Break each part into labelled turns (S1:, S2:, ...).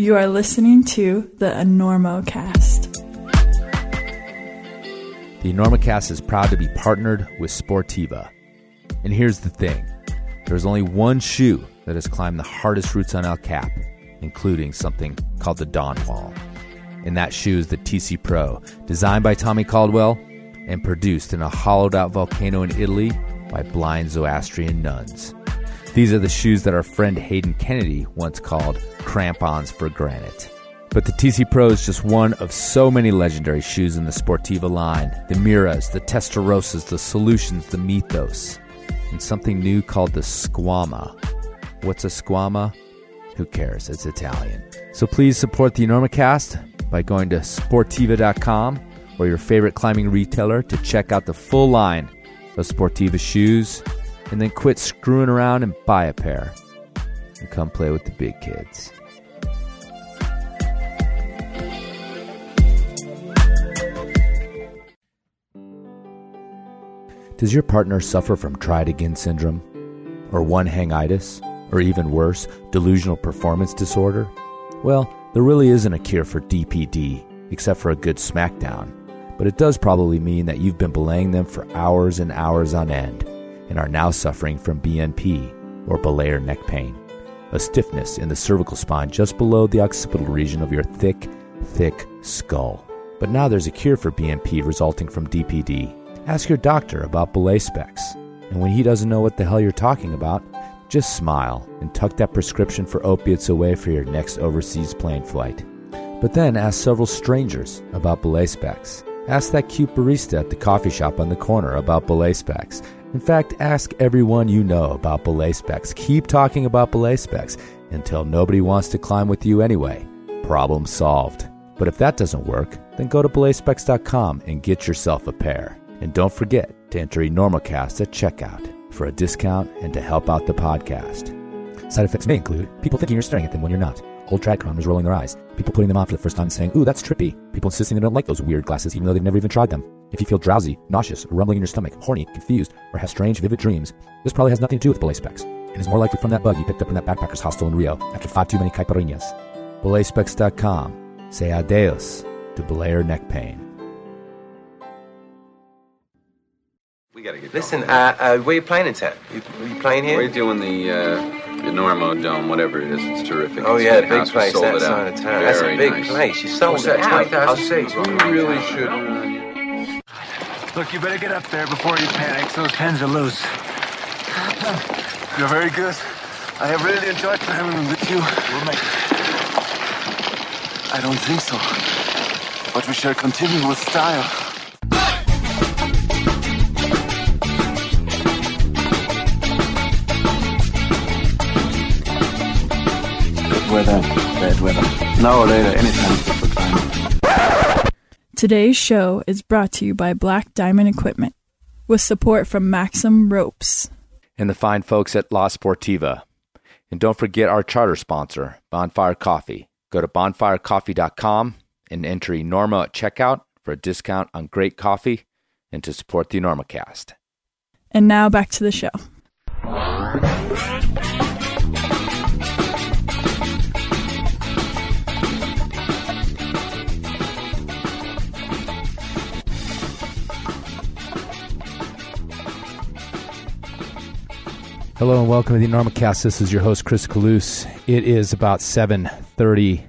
S1: You are listening to the Enormocast.
S2: The Enormocast is proud to be partnered with Sportiva. And here's the thing there's only one shoe that has climbed the hardest routes on El Cap, including something called the Dawn Wall. And that shoe is the TC Pro, designed by Tommy Caldwell and produced in a hollowed out volcano in Italy by blind Zoroastrian nuns. These are the shoes that our friend Hayden Kennedy once called crampons for granite. But the TC Pro is just one of so many legendary shoes in the Sportiva line the Miuras, the Testarossas, the Solutions, the Mythos, and something new called the Squama. What's a Squama? Who cares? It's Italian. So please support the Enormocast by going to Sportiva.com or your favorite climbing retailer to check out the full line of Sportiva shoes and then quit screwing around and buy a pair and come play with the big kids. Does your partner suffer from it again syndrome? Or one hangitis? Or even worse, delusional performance disorder? Well, there really isn't a cure for DPD, except for a good smackdown. But it does probably mean that you've been belaying them for hours and hours on end and are now suffering from BNP, or belayer neck pain, a stiffness in the cervical spine just below the occipital region of your thick, thick skull. But now there's a cure for BNP resulting from DPD. Ask your doctor about belay specs. And when he doesn't know what the hell you're talking about, just smile and tuck that prescription for opiates away for your next overseas plane flight. But then ask several strangers about belay specs. Ask that cute barista at the coffee shop on the corner about belay specs. In fact, ask everyone you know about belay specs. Keep talking about belay specs until nobody wants to climb with you anyway. Problem solved. But if that doesn't work, then go to belayspecs.com and get yourself a pair. And don't forget to enter Enormocast at checkout for a discount and to help out the podcast. Side effects may include people thinking you're staring at them when you're not, old trad climbers rolling their eyes, people putting them on for the first time saying, ooh, that's trippy, people insisting they don't like those weird glasses even though they've never even tried them. If you feel drowsy, nauseous, or rumbling in your stomach, horny, confused, or have strange, vivid dreams, this probably has nothing to do with belay specs. and It is more likely from that bug you picked up in that backpacker's hostel in Rio after five too many caipirinhas. Belayspecs.com. Say adios to belayer neck pain.
S3: We gotta get
S4: Listen,
S3: going.
S4: uh, uh, where you playing in town? You, you playing here?
S3: We're doing the uh, the Normo Dome, whatever it is. It's terrific.
S4: oh
S3: It's
S4: yeah,
S3: a
S4: big
S3: house.
S4: Place
S3: sold
S4: that
S3: it out.
S4: of town. That's a big
S3: nice.
S4: place. You sold
S5: What's
S4: it
S5: that,
S4: out.
S5: 20,000
S4: I'll
S5: seats?
S4: see.
S3: We really should.
S5: Look, you better get up there before you panic. Those pens are loose. You're very good. I have really enjoyed climbing with you. We'll make I don't think so. But we shall continue with style. Good weather, bad weather. Now or later, anytime.
S1: Today's show is brought to you by Black Diamond Equipment with support from Maxim Ropes.
S2: And the fine folks at La Sportiva. And don't forget our charter sponsor, Bonfire Coffee. Go to bonfirecoffee.com and enter Enorma at checkout for a discount on great coffee and to support the Enormocast.
S1: And now back to the show.
S2: Hello and welcome to the Enormocast. This is your host Chris Kalous. It is about 7:30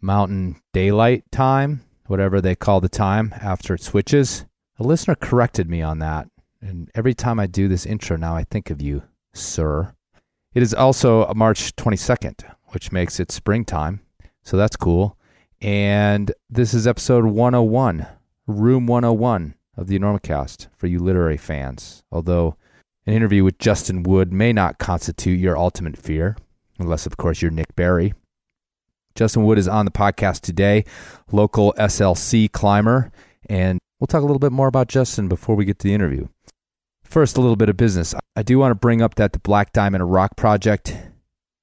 S2: Mountain Daylight time, whatever they call the time after it switches. A listener corrected me on that, and every time I do this intro now I think of you, sir. It is also March 22nd, which makes it springtime. So that's cool. And this is episode 101, room 101 of the Enormocast for you literary fans. Although an interview with Justin Wood may not constitute your ultimate fear, unless, of course, you're Nik Berry. Justin Wood is on the podcast today, local SLC climber, and we'll talk a little bit more about Justin before we get to the interview. First, a little bit of business. I do want to bring up that the Black Diamond Rock Project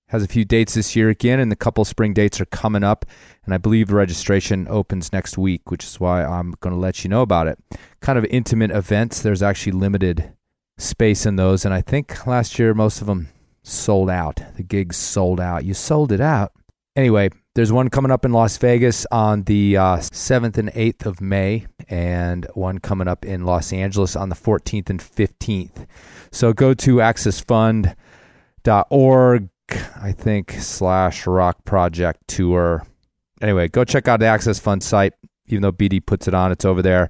S2: has a few dates this year again, and the couple spring dates are coming up. And I believe the registration opens next week, which is why I'm going to let you know about it. Kind of intimate events. There's actually limited space in those, and I think last year most of them sold out. The gigs sold out. You sold it out. Anyway, there's one coming up in Las Vegas on the uh, 7th and 8th of May, and one coming up in Los Angeles on the 14th and 15th. So go to accessfund.org, I think, slash rock project tour. Anyway, go check out the Access Fund site. Even though BD puts it on, it's over there.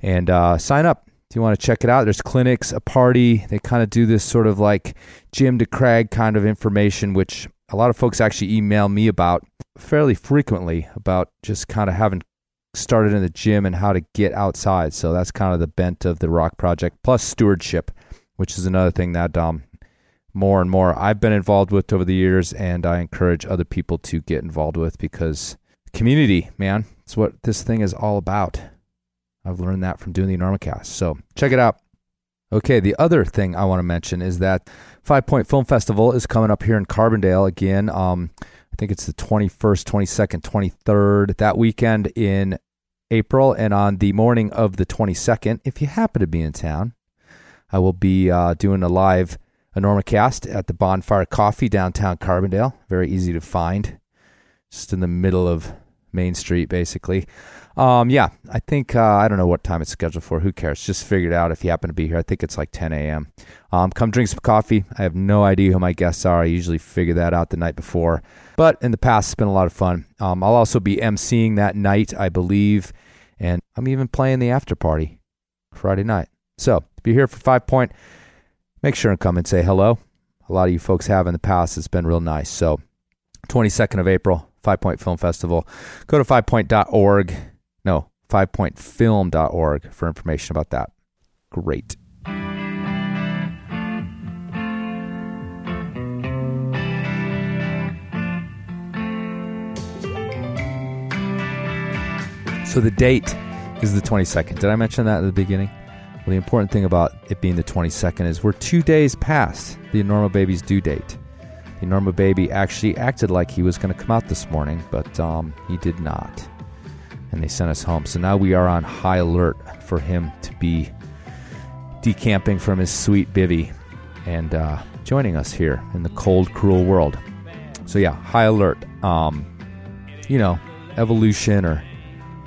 S2: And uh, sign up if you want to check it out. There's clinics, a party. They kind of do this sort of like gym to crag kind of information, which a lot of folks actually email me about fairly frequently about just kind of having started in the gym and how to get outside. So that's kind of the bent of the Rock Project, plus stewardship, which is another thing that um, more and more I've been involved with over the years, and I encourage other people to get involved with because community, man, it's what this thing is all about. I've learned that from doing the Enormocast. So check it out. Okay, the other thing I want to mention is that Five Point Film Festival is coming up here in Carbondale again. Um, I think it's the 21st, 22nd, 23rd, that weekend in April. And on the morning of the 22nd, if you happen to be in town, I will be uh, doing a live Enormocast at the Bonfire Coffee downtown Carbondale. Very easy to find, just in the middle of Main Street, basically. Um, yeah, I think uh, I don't know what time it's scheduled for. Who cares? Just figure it out if you happen to be here. I think it's like 10 a.m. Um, come drink some coffee. I have no idea who my guests are. I usually figure that out the night before, but in the past, it's been a lot of fun. Um, I'll also be emceeing that night, I believe, and I'm even playing the after party Friday night. So if you're here for Five Point, make sure and come and say hello. A lot of you folks have in the past. It's been real nice. So 22nd of April, Five Point Film Festival. Go to fivepoint.org no, fivepointfilm.org for information about that. Great. So the date is the 22nd. Did I mention that at the beginning? Well, the important thing about it being the 22nd is we're two days past the normal Baby's due date. The Enormo Baby actually acted like he was going to come out this morning, but um, he did not and they sent us home. So now we are on high alert for him to be decamping from his sweet bivy and uh, joining us here in the cold, cruel world. So yeah, high alert. Um, you know, evolution or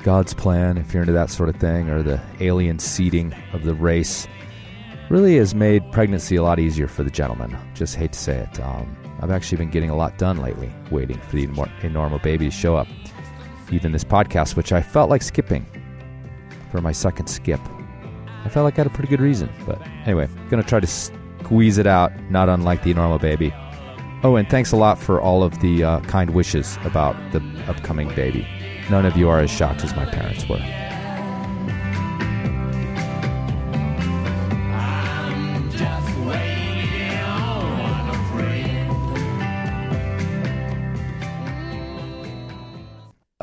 S2: God's plan, if you're into that sort of thing, or the alien seeding of the race, really has made pregnancy a lot easier for the gentleman. Just hate to say it. Um, I've actually been getting a lot done lately, waiting for the normal baby to show up even this podcast, which I felt like skipping for my second skip. I felt like I had a pretty good reason, but anyway, gonna try to squeeze it out, not unlike the normal baby. Oh, and thanks a lot for all of the uh, kind wishes about the upcoming baby. None of you are as shocked as my parents were.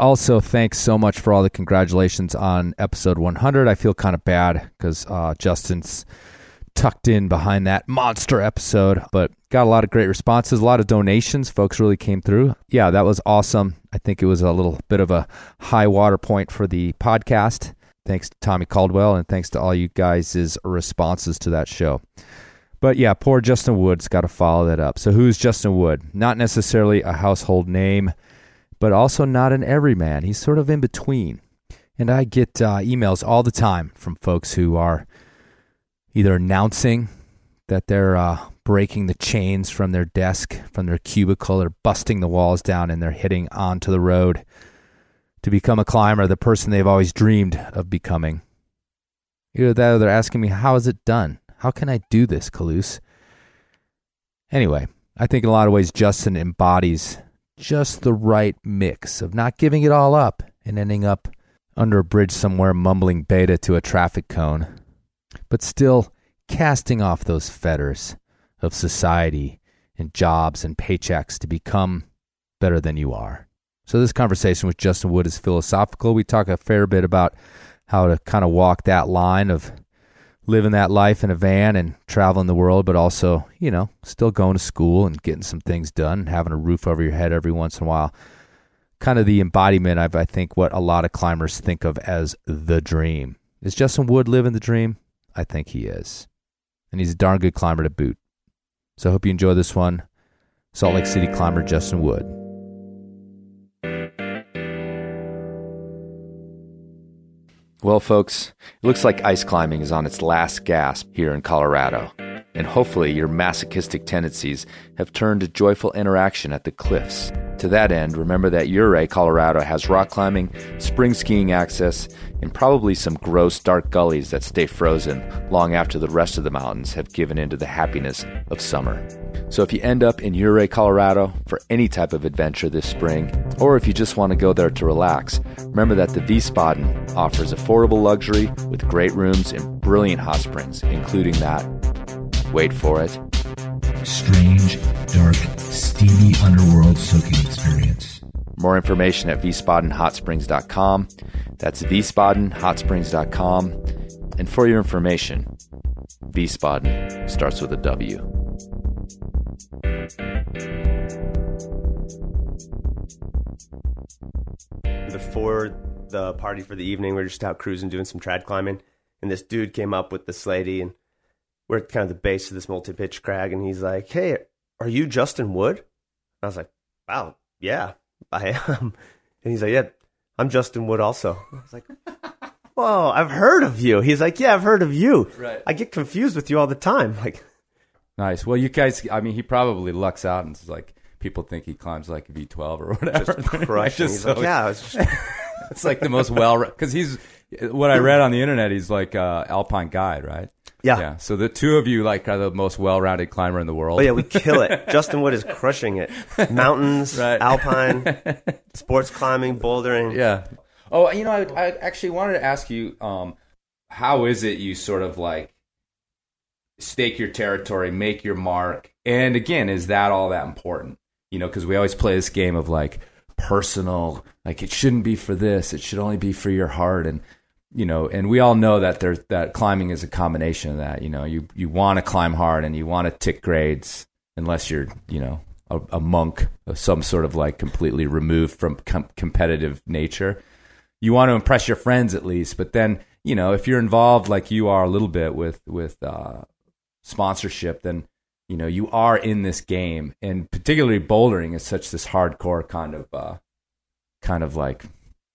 S2: Also, thanks so much for all the congratulations on episode 100. I feel kind of bad because uh, Justin's tucked in behind that monster episode, but got a lot of great responses, a lot of donations. Folks really came through. Yeah, that was awesome. I think it was a little bit of a high water point for the podcast. Thanks to Tommy Caldwell and thanks to all you guys' responses to that show. But yeah, poor Justin Wood's got to follow that up. So who's Justin Wood? Not necessarily a household name but also not an everyman. He's sort of in between. And I get uh, emails all the time from folks who are either announcing that they're uh, breaking the chains from their desk, from their cubicle, or busting the walls down and they're hitting onto the road to become a climber, the person they've always dreamed of becoming. Either that or they're asking me, How is it done? How can I do this, Kalous? Anyway, I think in a lot of ways, Justin embodies just the right mix of not giving it all up and ending up under a bridge somewhere mumbling beta to a traffic cone, but still casting off those fetters of society and jobs and paychecks to become better than you are. So, this conversation with Justin Wood is philosophical. We talk a fair bit about how to kind of walk that line of living that life in a van and traveling the world, but also, you know, still going to school and getting some things done and having a roof over your head every once in a while. Kind of the embodiment of, I think, what a lot of climbers think of as the dream. Is Justin Wood living the dream? I think he is. And he's a darn good climber to boot. So I hope you enjoy this one. Salt Lake City climber Justin Wood. Well, folks, it looks like ice climbing is on its last gasp here in Colorado. And hopefully, your masochistic tendencies have turned to joyful interaction at the cliffs. To that end, remember that Ouray, Colorado has rock climbing, spring skiing access, and probably some gross dark gullies that stay frozen long after the rest of the mountains have given into the happiness of summer. So if you end up in Ouray, Colorado for any type of adventure this spring, or if you just want to go there to relax, remember that the Wiesbaden offers affordable luxury with great rooms and brilliant hot springs, including that Wait for it.
S6: Strange, dark, steamy underworld soaking experience.
S2: More information at wiesbadenhotsprings.com. That's wiesbadenhotsprings.com. And for your information, Wiesbaden starts with a W.
S7: Before the party for the evening, we were just out cruising, doing some trad climbing, and this dude came up with this lady, and we're at kind of the base of this multi-pitch crag, and he's like, "Hey, are you Justin Wood?" And I was like, "Wow, yeah, I am." And he's like, "Yeah, I'm Justin Wood also." I was like, "Whoa, I've heard of you." He's like, "Yeah, I've heard of you."
S2: Right.
S7: I get confused with you all the time. Like,
S2: Nice. Well, you guys, I mean, he probably lucks out and it's like people think he climbs like V12 or whatever.
S7: just crushing.
S2: Just
S7: he's
S2: so-
S7: like, "Yeah, it's just,
S2: It's like the most well, because he's, what I read on the internet, he's like uh, Alpine guide, right?
S7: Yeah."
S2: Yeah. So the two of you like are the most well-rounded climber in the world.
S7: Oh yeah, we kill it. Justin Wood is crushing it. Mountains,
S2: Right.
S7: alpine, sports climbing, bouldering.
S2: Yeah. Oh, you know, I, I actually wanted to ask you, um, how is it you sort of like stake your territory, make your mark, and again, is that all that important? You know, because we always play this game of like personal, like it shouldn't be for this, it should only be for your heart, and you know, and we all know that there's that climbing is a combination of that. You know, you you want to climb hard and you want to tick grades, unless you're, you know, a, a monk of some sort of like completely removed from com- competitive nature. You want to impress your friends at least, but then you know if you're involved like you are a little bit with with uh, sponsorship, then you know you are in this game, and particularly bouldering is such this hardcore kind of uh, kind of like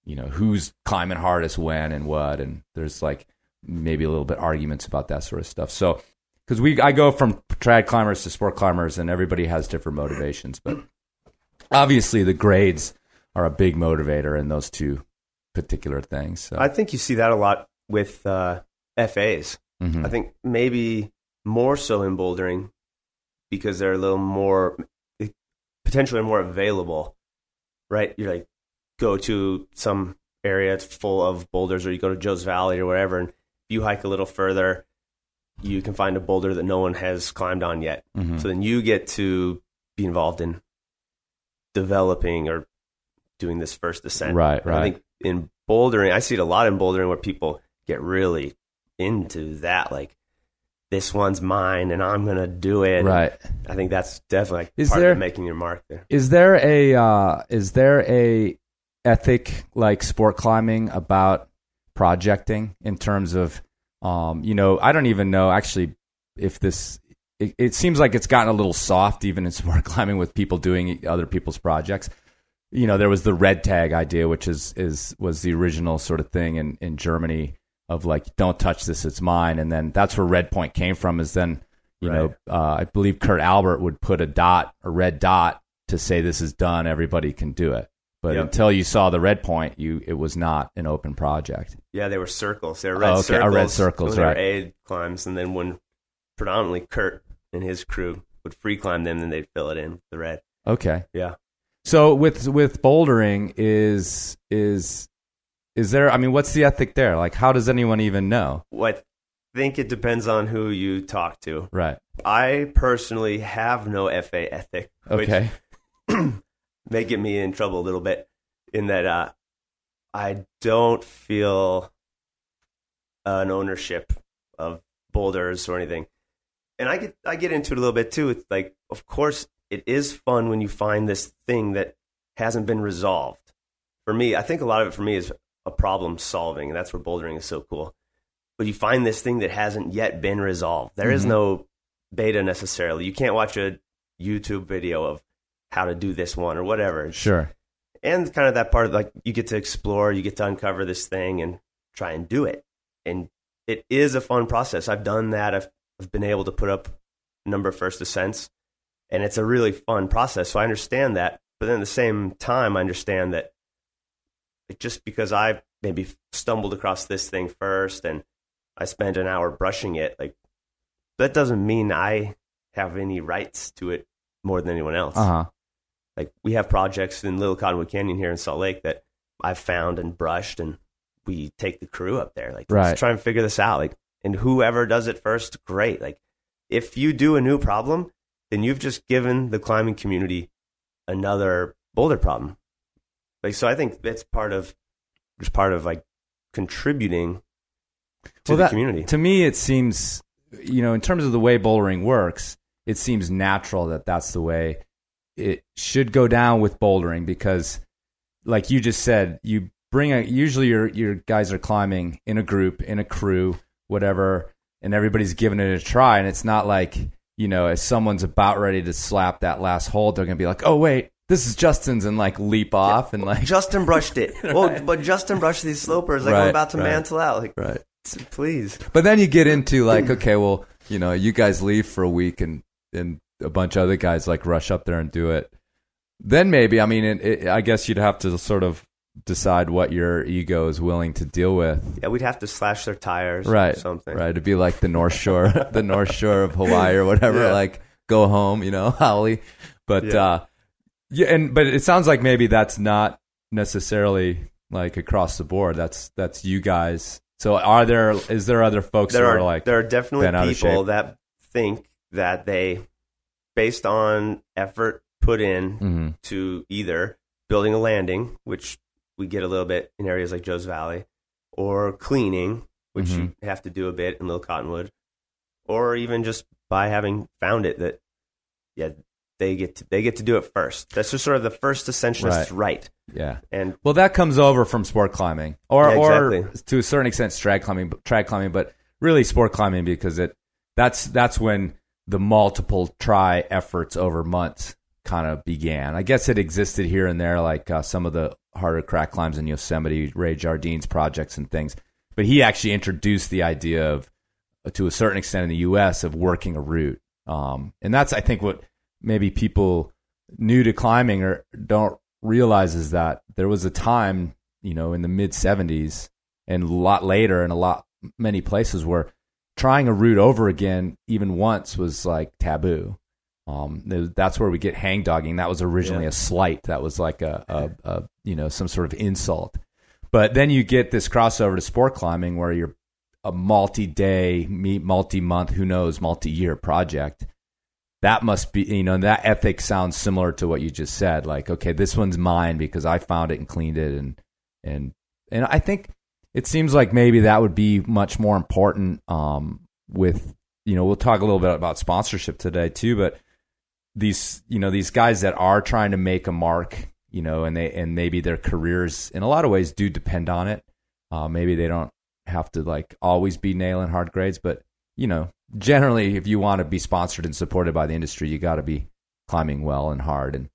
S2: you know who's climbing hardest when and what, and there's like maybe a little bit arguments about that sort of stuff. So because we I go from trad climbers to sport climbers, and everybody has different motivations, but obviously the grades are a big motivator in those two particular things. So
S7: I think you see that a lot with uh, FAs.
S2: Mhm.
S7: I think maybe more so in bouldering because they're a little more potentially more available. Right? You're like go to some area full of boulders, or you go to Joe's Valley or whatever, and you hike a little further, you can find a boulder that no one has climbed on yet.
S2: Mhm.
S7: So then you get to be involved in developing or doing this first ascent.
S2: Right,
S7: And I think in bouldering, I see it a lot in bouldering where people get really into that. Like, this one's mine and I'm going to do it.
S2: right.
S7: I think that's definitely
S2: Is
S7: part
S2: there-
S7: of making your mark there.
S2: Is there a uh, is there a ethic like sport climbing about projecting in terms of um, you know I don't even know actually if this it, it seems like it's gotten a little soft even in sport climbing with people doing other people's projects. You know there was the red tag idea which is is was the original sort of thing in in Germany of like don't touch this it's mine. And then that's where red point came from is then you know uh, I believe Kurt Albert would put a dot a red dot to say this is done everybody can do it but
S7: Yep.
S2: until you saw the red point you it was not an open project
S7: Yeah, they were circles. They were red
S2: Oh, okay.
S7: circles.
S2: Oh, red circles,
S7: when they were
S2: right.
S7: aid climbs. And then when predominantly Kurt and his crew would free climb them, then they'd fill it in with the red.
S2: okay
S7: Yeah.
S2: so with with bouldering is is is there I mean what's the ethic there like how does anyone even know
S7: What I think it depends on who you talk to.
S2: right
S7: I personally have no FA ethic, which
S2: okay
S7: may get me in trouble a little bit in that uh, I don't feel an ownership of boulders or anything. And I get I get into it a little bit too. It's like, of course, it is fun when you find this thing that hasn't been resolved. For me, I think a lot of it for me is a problem solving, and that's where bouldering is so cool. But you find this thing that hasn't yet been resolved. There is
S2: Mhm.
S7: no beta necessarily. You can't watch a YouTube video of how to do this one or whatever.
S2: Sure
S7: and kind of that part of like you get to explore, you get to uncover this thing and try and do it. And it is a fun process. I've done that. I've, I've been able to put up a number of first ascents, and it's a really fun process. So I understand that. But then at the same time, I understand that just because I maybe stumbled across this thing first and I spent an hour brushing it, like that doesn't mean I have any rights to it more than anyone else.
S2: Uh huh.
S7: Like we have projects in Little Cottonwood Canyon here in Salt Lake that I've found and brushed, and we take the crew up there. Like,
S2: Right.
S7: let's try and figure this out. Like, and whoever does it first, great. Like, if you do a new problem, then you've just given the climbing community another boulder problem. Like, so I think that's part of just part of like contributing to
S2: Well,
S7: the
S2: that-
S7: community.
S2: To me, it seems, you know, in terms of the way bouldering works, it seems natural that that's the way it should go down with bouldering because, like you just said, you bring a usually your your guys are climbing in a group, in a crew, whatever, and everybody's giving it a try, and it's not like you know, if someone's about ready to slap that last hold, they're gonna be like, oh wait. This is Justin's and like leap off and like
S7: Justin brushed it. Well, but Justin brushed these slopers. Like
S2: Right,
S7: I'm about to
S2: right.
S7: mantle out. Like,
S2: right.
S7: please.
S2: But then you get into like, okay, well, you know, you guys leave for a week and and a bunch of other guys like rush up there and do it. Then maybe, I mean, it, it, I guess you'd have to sort of decide what your ego is willing to deal with.
S7: Yeah, we'd have to slash their tires,
S2: Right.
S7: Or something.
S2: Right. It'd be like the North Shore, the North Shore of Hawaii or whatever,
S7: Yeah.
S2: like go home, you know, haole. But
S7: Yeah.
S2: uh yeah, and but it sounds like maybe that's not necessarily like across the board. That's that's you guys. So are there is there other folks
S7: There
S2: who
S7: are
S2: are like
S7: there are definitely
S2: bent out of
S7: people that think that they, based on effort put in
S2: Mhm.
S7: to either building a landing, which we get a little bit in areas like Joe's Valley, or cleaning, which you
S2: Mm-hmm.
S7: have to do a bit in Little Cottonwood, or even just by having found it that, yeah, they get to, they get to do it first. That's just sort of the first ascensionist's right.
S2: yeah.
S7: And
S2: Well, that comes over from sport climbing, or
S7: Yeah,
S2: or to a certain extent, trad climbing, trad climbing, but really sport climbing because it that's that's when the multiple try efforts over months kind of began. I guess it existed here and there, like uh, some of the harder crack climbs in Yosemite, Ray Jardine's projects and things. But he actually introduced the idea of, to a certain extent in the U.S., of working a route, um, and that's I think what maybe people new to climbing or don't realize is that there was a time, you know, in the mid 70s and a lot later in a lot many places where trying a route over again even once was like taboo. Um, that's where we get hang dogging. That was originally
S7: Yeah.
S2: a slight. That was like a, a, a you know some sort of insult. But then you get this crossover to sport climbing where you're a multi-day, multi-month, who knows, multi-year project that must be you know that ethic sounds similar to what you just said like okay this one's mine because i found it and cleaned it and and and i think it seems like maybe that would be much more important um with you know we'll talk a little bit about sponsorship today too but these you know these guys that are trying to make a mark you know and they and maybe their careers in a lot of ways do depend on it. Uh, maybe they don't have to like always be nailing hard grades but you know generally if you want to be sponsored and supported by the industry you got to be climbing well and hard. And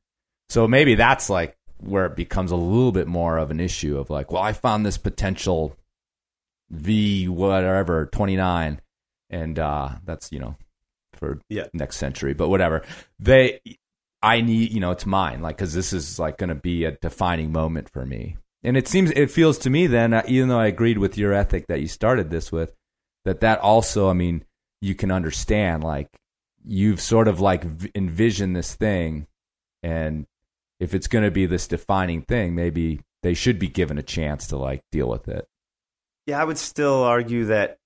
S2: so maybe that's like where it becomes a little bit more of an issue of like well i found this potential v whatever 29 and uh that's you know for
S7: Yeah.
S2: next century but whatever they i need you know it's mine like because this is like going to be a defining moment for me and it seems it feels to me then uh, even though i agreed with your ethic that you started this with that that also i mean you can understand like you've sort of like envisioned this thing and if it's going to be this defining thing maybe they should be given a chance to like deal with it
S7: Yeah, I would still argue that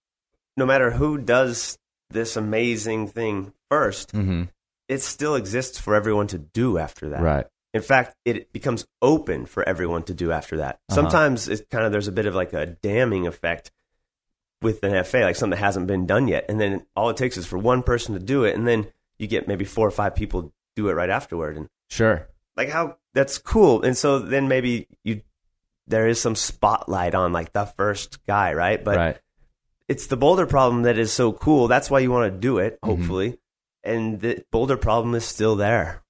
S7: no matter who does this amazing thing 1st
S2: mm-hmm.
S7: it still exists for everyone to do after that.
S2: right
S7: In fact, it becomes open for everyone to do after that.
S2: Uh-huh.
S7: Sometimes it's kind of there's a bit of like a damning effect with an FA, like something that hasn't been done yet, and then all it takes is for one person to do it, and then you get maybe four or five people do it right afterward, and
S2: sure
S7: like how that's cool. And so then maybe you there is some spotlight on like the first guy, right? But
S2: right
S7: it's the boulder problem that is so cool. That's why you want to do it,
S2: Mhm.
S7: hopefully. And the boulder problem is still there.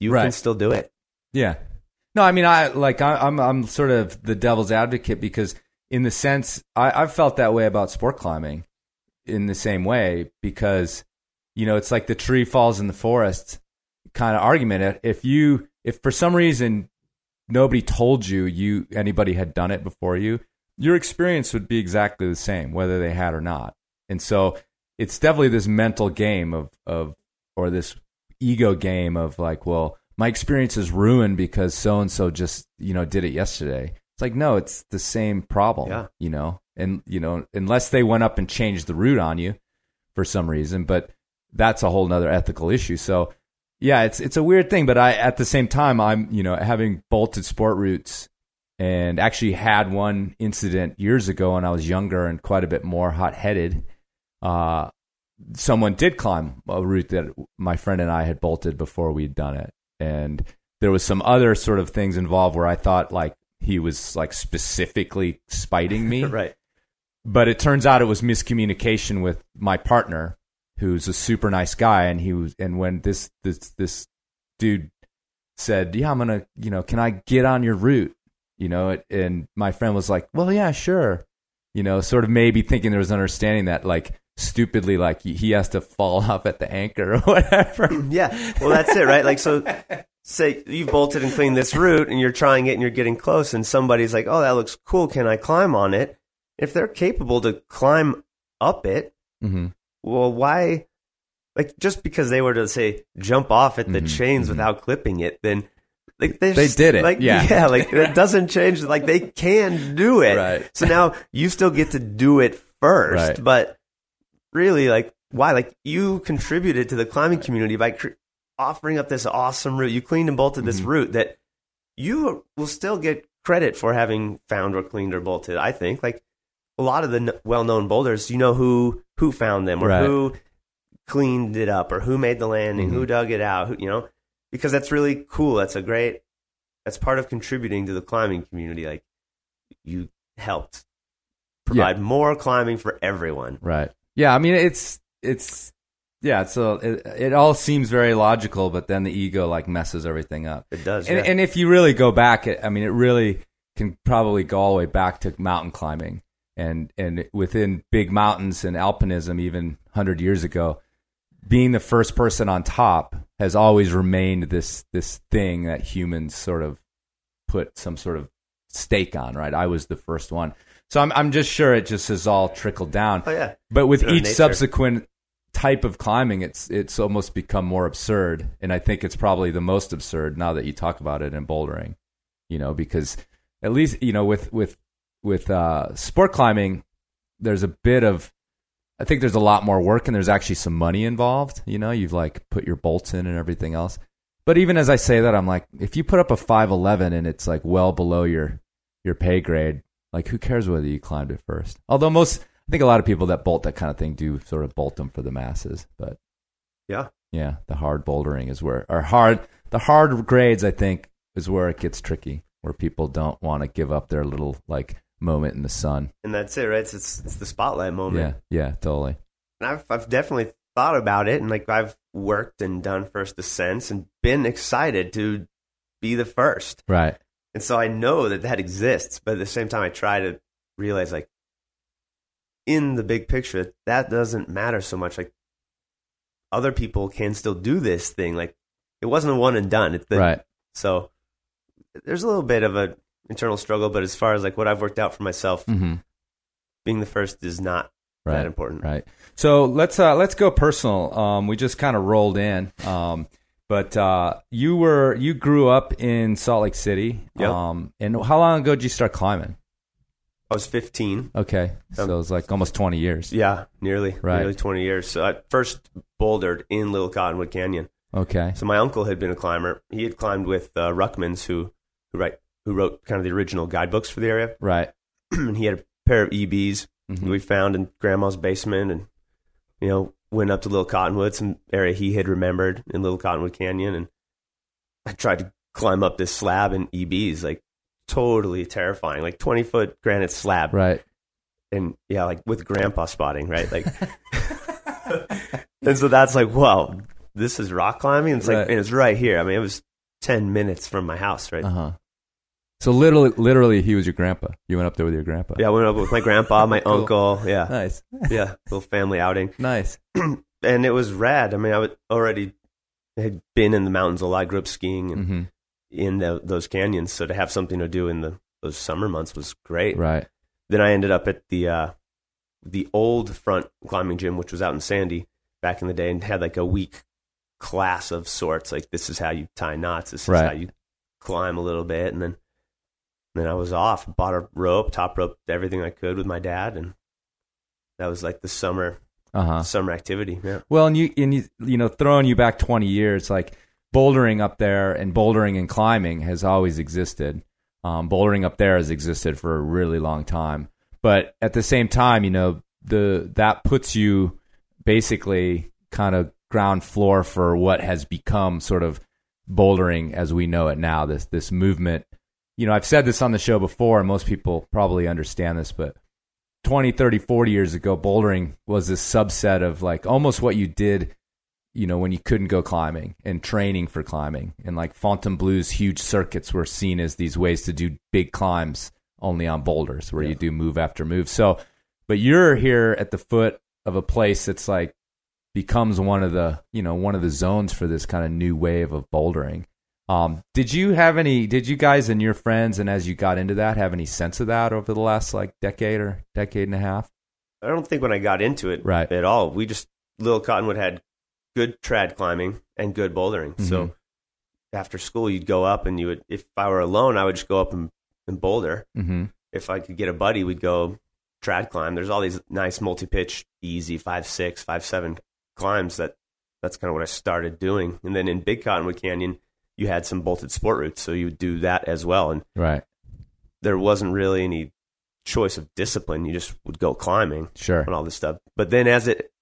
S7: You
S2: Right.
S7: can still do it.
S2: Yeah. No, I mean, I like I, I'm I'm sort of the devil's advocate because in the sense I, I've felt that way about sport climbing in the same way because you know it's like the tree falls in the forest kind of argument. If you if for some reason nobody told you you anybody had done it before you, your experience would be exactly the same whether they had or not. And so it's definitely this mental game of of or this ego game of like, well, my experience is ruined because so and so just you know did it yesterday. It's like no, it's the same problem.
S7: Yeah.
S2: You know, and you know unless they went up and changed the route on you for some reason, but that's a whole nother ethical issue. So yeah, it's it's a weird thing, but I at the same time I'm you know having bolted sport routes and actually had one incident years ago when I was younger and quite a bit more hot headed. Uh, someone did climb a route that my friend and I had bolted before we'd done it, and there was some other sort of things involved where I thought like he was like specifically spiting me,
S7: right.
S2: but it turns out it was miscommunication with my partner who's a super nice guy and he was and when this this this dude said yeah i'm gonna you know can i get on your route you know and my friend was like well yeah sure you know sort of maybe thinking there was understanding that like stupidly like he has to fall off at the anchor or whatever
S7: Yeah. Well, that's it, right? Like, so say you've bolted and cleaned this route and you're trying it and you're getting close and somebody's like, oh, that looks cool. Can I climb on it? If they're capable to climb up it,
S2: hmm
S7: well, why? Like, just because they were to say jump off at the
S2: Mhm,
S7: chains
S2: mhm.
S7: without clipping it, then like they,
S2: They
S7: just-
S2: did it,
S7: Like,
S2: yeah.
S7: yeah, like it doesn't change. Like they can do it.
S2: Right.
S7: So now you still get to do it first,
S2: Right.
S7: but really, like, why? Like you contributed to the climbing community by cr- offering up this awesome route. You cleaned and bolted this
S2: Mhm.
S7: route that you will still get credit for having found or cleaned or bolted. I think like a lot of the n- well-known boulders, you know who who found them or
S2: Right.
S7: who cleaned it up or who made the landing, who mm-hmm. dug it out, who, you know, because that's really cool. That's a great. That's part of contributing to the climbing community. Like you helped provide more climbing for everyone.
S2: Right. Yeah. I mean, it's it's yeah. So it, it all seems very logical, but then the ego like messes everything up.
S7: It does.
S2: And,
S7: yeah.
S2: and if you really go back, it, I mean, it really can probably go all the way back to mountain climbing, and and within big mountains and alpinism, even hundred years ago, being the first person on top has always remained this this thing that humans sort of put some sort of stake on. Right. I was the first one, so I'm I'm just sure it just has all trickled down.
S7: oh yeah.
S2: But with each
S7: nature.
S2: subsequent type of climbing, it's it's almost become more absurd, and I think it's probably the most absurd now that you talk about it in bouldering. You know, because at least you know with with with uh, sport climbing, there's a bit of I think there's a lot more work and there's actually some money involved. You know, you've like put your bolts in and everything else. But even as I say that, I'm like, if you put up a 511 and it's like well below your your pay grade, like who cares whether you climbed it first? Although most, I think a lot of people that bolt that kind of thing do sort of bolt them for the masses. But
S7: Yeah.
S2: yeah, the hard bouldering is where, or hard, the hard grades, I think, is where it gets tricky, where people don't want to give up their little like moment in the sun.
S7: And that's it, right? It's it's, it's the spotlight moment.
S2: Yeah, yeah, totally.
S7: And I've I've definitely thought about it, and like I've worked and done first ascents, and been excited to be the first.
S2: Right.
S7: And so I know that that exists, but at the same time, I try to realize, like, in the big picture, that doesn't matter so much. Like, other people can still do this thing. Like, it wasn't a one and done. It's the,
S2: right.
S7: So there's a little bit of a internal struggle, but as far as like what I've worked out for myself,
S2: hmm
S7: being the first is not
S2: Right.
S7: that important.
S2: Right. So let's uh, let's go personal. Um, we just kind of rolled in. Um, but uh, you were you grew up in Salt Lake City.
S7: Yep.
S2: Um, and how long ago did you start climbing?
S7: I was 15.
S2: Okay, so
S7: Um,
S2: it was like almost twenty years.
S7: Yeah, nearly,
S2: Right.
S7: nearly 20 years. So I first bouldered in Little Cottonwood Canyon.
S2: Okay.
S7: So my uncle had been a climber. He had climbed with uh, Ruckmans, who who write who wrote kind of the original guidebooks for the area.
S2: Right.
S7: and he had a pair of EBs
S2: Mhm.
S7: we found in Grandma's basement, and you know went up to Little Cottonwood, some area he had remembered in Little Cottonwood Canyon, and I tried to climb up this slab in EBs, like totally terrifying, like twenty foot granite slab,
S2: Right.
S7: and yeah, like with grandpa spotting, right? Like, and so that's like, wow, this is rock climbing. It's like,
S2: Right.
S7: and it's right here. I mean, it was ten minutes from my house, right?
S2: Uh huh. So literally, literally, he was your grandpa. You went up there with your grandpa.
S7: Yeah, I went up with my grandpa, my
S2: Cool.
S7: uncle. Yeah,
S2: Nice.
S7: yeah, little family outing,
S2: Nice.
S7: and it was rad. I mean, I would already had been in the mountains a lot. I grew up skiing and
S2: hmm
S7: in the, those canyons, so to have something to do in the those summer months was great.
S2: Right.
S7: Then I ended up at the uh, the old front climbing gym, which was out in Sandy back in the day, and had like a week class of sorts. Like this is how you tie knots. This is
S2: Right.
S7: how you climb a little bit, and then then I was off. Bought a rope, top rope, everything I could with my dad, and that was like the summer
S2: Uh huh.
S7: summer activity. Yeah,
S2: Well, and you and you you know throwing you back twenty years, like bouldering up there and bouldering and climbing has always existed. Um, bouldering up there has existed for a really long time, but at the same time, you know the that puts you basically kind of ground floor for what has become sort of bouldering as we know it now. This this movement. You know, I've said this on the show before, and most people probably understand this, but 20, 30, 40 years ago, bouldering was this subset of like almost what you did, you know, when you couldn't go climbing and training for climbing. And like Fontainebleau's huge circuits were seen as these ways to do big climbs only on boulders where you do move after move. So, but you're here at the foot of a place that's like becomes one of the, you know, one of the zones for this kind of new wave of bouldering. Um, did you have any? Did you guys and your friends, and as you got into that, have any sense of that over the last like decade or decade and a half?
S7: I don't think when I got into it
S2: Right.
S7: at all. We just Little Cottonwood had good trad climbing and good bouldering.
S2: Mm-hmm.
S7: So after school, you'd go up and you would. If I were alone, I would just go up and, and boulder.
S2: Mm-hmm.
S7: if I could get a buddy, we'd go trad climb. There's all these nice multi pitch, easy five six, five seven climbs. That that's kind of what I started doing. And then in Big Cottonwood Canyon, you had some bolted sport routes, so you would do that as well. And
S2: Right.
S7: there wasn't really any choice of discipline. You just would go climbing
S2: Sure.
S7: and all this stuff. But then as it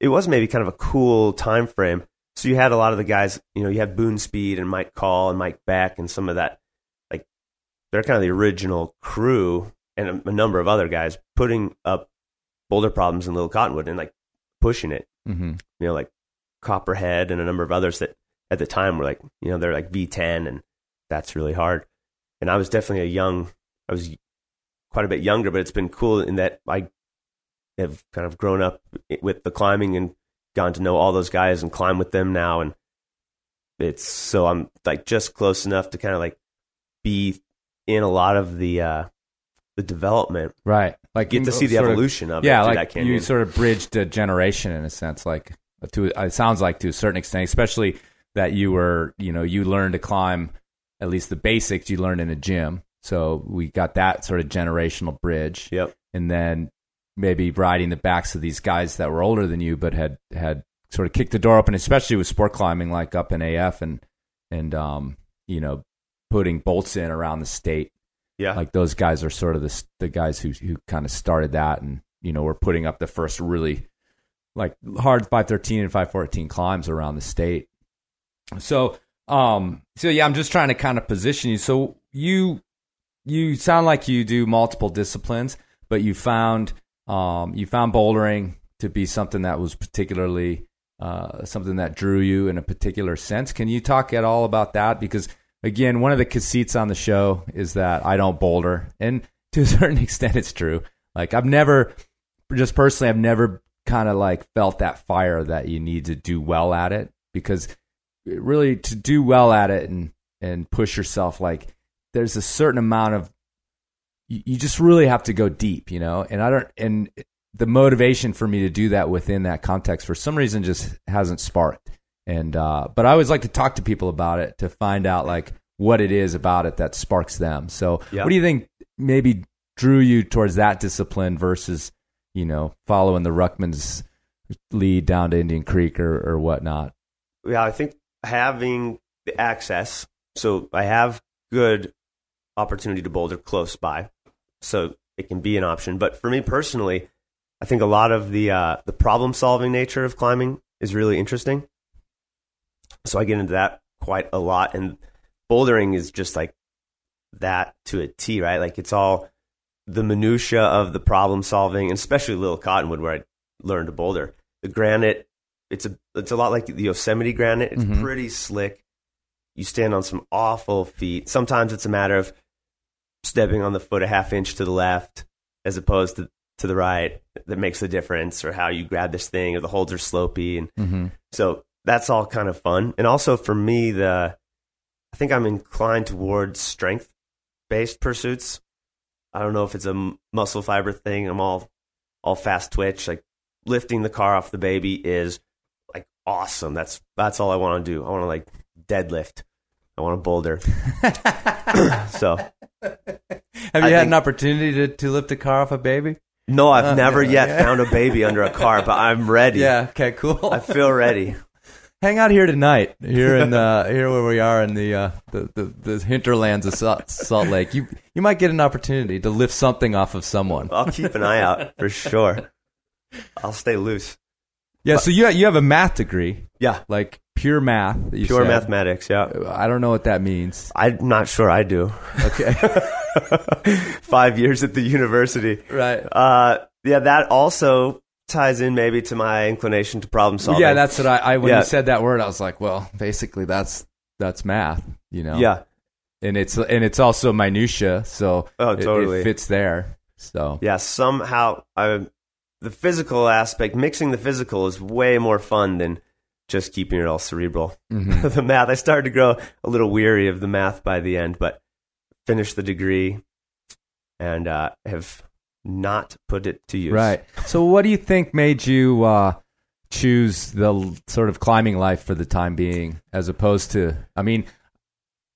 S7: it was maybe kind of a cool time frame. So you had a lot of the guys, you know, you had Boone Speed and Mike Call and Mike Beck and some of that like they're kind of the original crew and a, a number of other guys putting up boulder problems in Little Cottonwood and like pushing it.
S2: Mm-hmm.
S7: You know, like Copperhead and a number of others that at the time were like, you know, they're like V10 and that's really hard. And I was definitely a young, I was quite a bit younger, but it's been cool in that I have kind of grown up with the climbing and gotten to know all those guys and climb with them now. And it's so I'm like just close enough to kind of like be in a lot of the, uh, the development,
S2: Right. Like
S7: get to see the
S2: of-
S7: evolution of,
S2: yeah,
S7: it through
S2: like you sort of bridged a generation in a sense. Like to it sounds like to a certain extent, especially that you were, you know, you learned to climb at least the basics you learned in a gym. So we got that sort of generational bridge.
S7: yep.
S2: and then maybe riding the backs of these guys that were older than you, but had had sort of kicked the door open, especially with sport climbing, like up in AF and and um, you know, putting bolts in around the state.
S7: Yeah.
S2: Like those guys are sort of the the guys who who kind of started that, and you know, were putting up the first really like hard five thirteen and five fourteen climbs around the state. So um, so yeah, I'm just trying to kind of position you. So you you sound like you do multiple disciplines, but you found um, you found bouldering to be something that was particularly uh, something that drew you in a particular sense. Can you talk at all about that? Because again, one of the conceits on the show is that I don't boulder, and to a certain extent, it's true. Like I've never, just personally, I've never kind of like felt that fire that you need to do well at it because really to do well at it and and push yourself like there's a certain amount of you, you just really have to go deep, you know. And I don't and the motivation for me to do that within that context for some reason just hasn't sparked. And uh, but I always like to talk to people about it to find out like what it is about it that sparks them. So
S7: Yeah.
S2: what do you think maybe drew you towards that discipline versus you know following the Ruckman's lead down to Indian Creek or or whatnot?
S7: yeah, I think having the access, so I have good opportunity to boulder close by, so it can be an option. But for me personally, I think a lot of the uh, the problem solving nature of climbing is really interesting. So I get into that quite a lot, and bouldering is just like that to a T, right? Like it's all the minutia of the problem solving, and especially Little Cottonwood, where I learned to boulder. The granite, it's a it's a lot like the Yosemite granite. It's
S2: Mhm.
S7: pretty slick. You stand on some awful feet. Sometimes it's a matter of stepping on the foot a half inch to the left as opposed to to the right that makes the difference, or how you grab this thing, or the holds are slopey, and
S2: Mm-hmm.
S7: so that's all kind of fun. And also for me, the I think I'm inclined towards strength based pursuits. I don't know if it's a muscle fiber thing. I'm all all fast twitch. Like lifting the car off the baby is awesome. That's that's all I want to do. I want to like deadlift. I want to boulder. so
S2: Have
S7: I
S2: you had
S7: think-
S2: an opportunity to, to lift a car off a baby?
S7: no, I've
S2: Uh,
S7: never
S2: yeah,
S7: yet
S2: yeah.
S7: found a baby under a car, but I'm ready.
S2: Yeah. Okay. Cool.
S7: I feel ready.
S2: Hang out here tonight. Here in uh, here where we are in the uh, the, the the hinterlands of Salt, Salt Lake. You you might get an opportunity to lift something off of someone.
S7: I'll keep an eye out for sure. I'll stay loose.
S2: Yeah. So you you have a math degree,
S7: Yeah,
S2: like pure math. that you
S7: pure
S2: said.
S7: mathematics. Yeah,
S2: I don't know what that means.
S7: I'm not sure I do.
S2: Okay.
S7: Five years at the university.
S2: right.
S7: Uh, yeah, that also ties in maybe to my inclination to problem solving.
S2: Yeah, that's what I, I when
S7: Yeah.
S2: you said that word, I was like, well, basically that's that's math, you know.
S7: yeah,
S2: and it's and it's also minutia, so
S7: Oh,
S2: it-
S7: totally.
S2: it, fits there. So
S7: yeah. Somehow, I the physical aspect, mixing the physical, is way more fun than just keeping it all cerebral.
S2: Mhm.
S7: the math, I started to grow a little weary of the math by the end, but finished the degree and uh, have not put it to use.
S2: right. So what do you think made you uh, choose the sort of climbing life for the time being, as opposed to? I mean,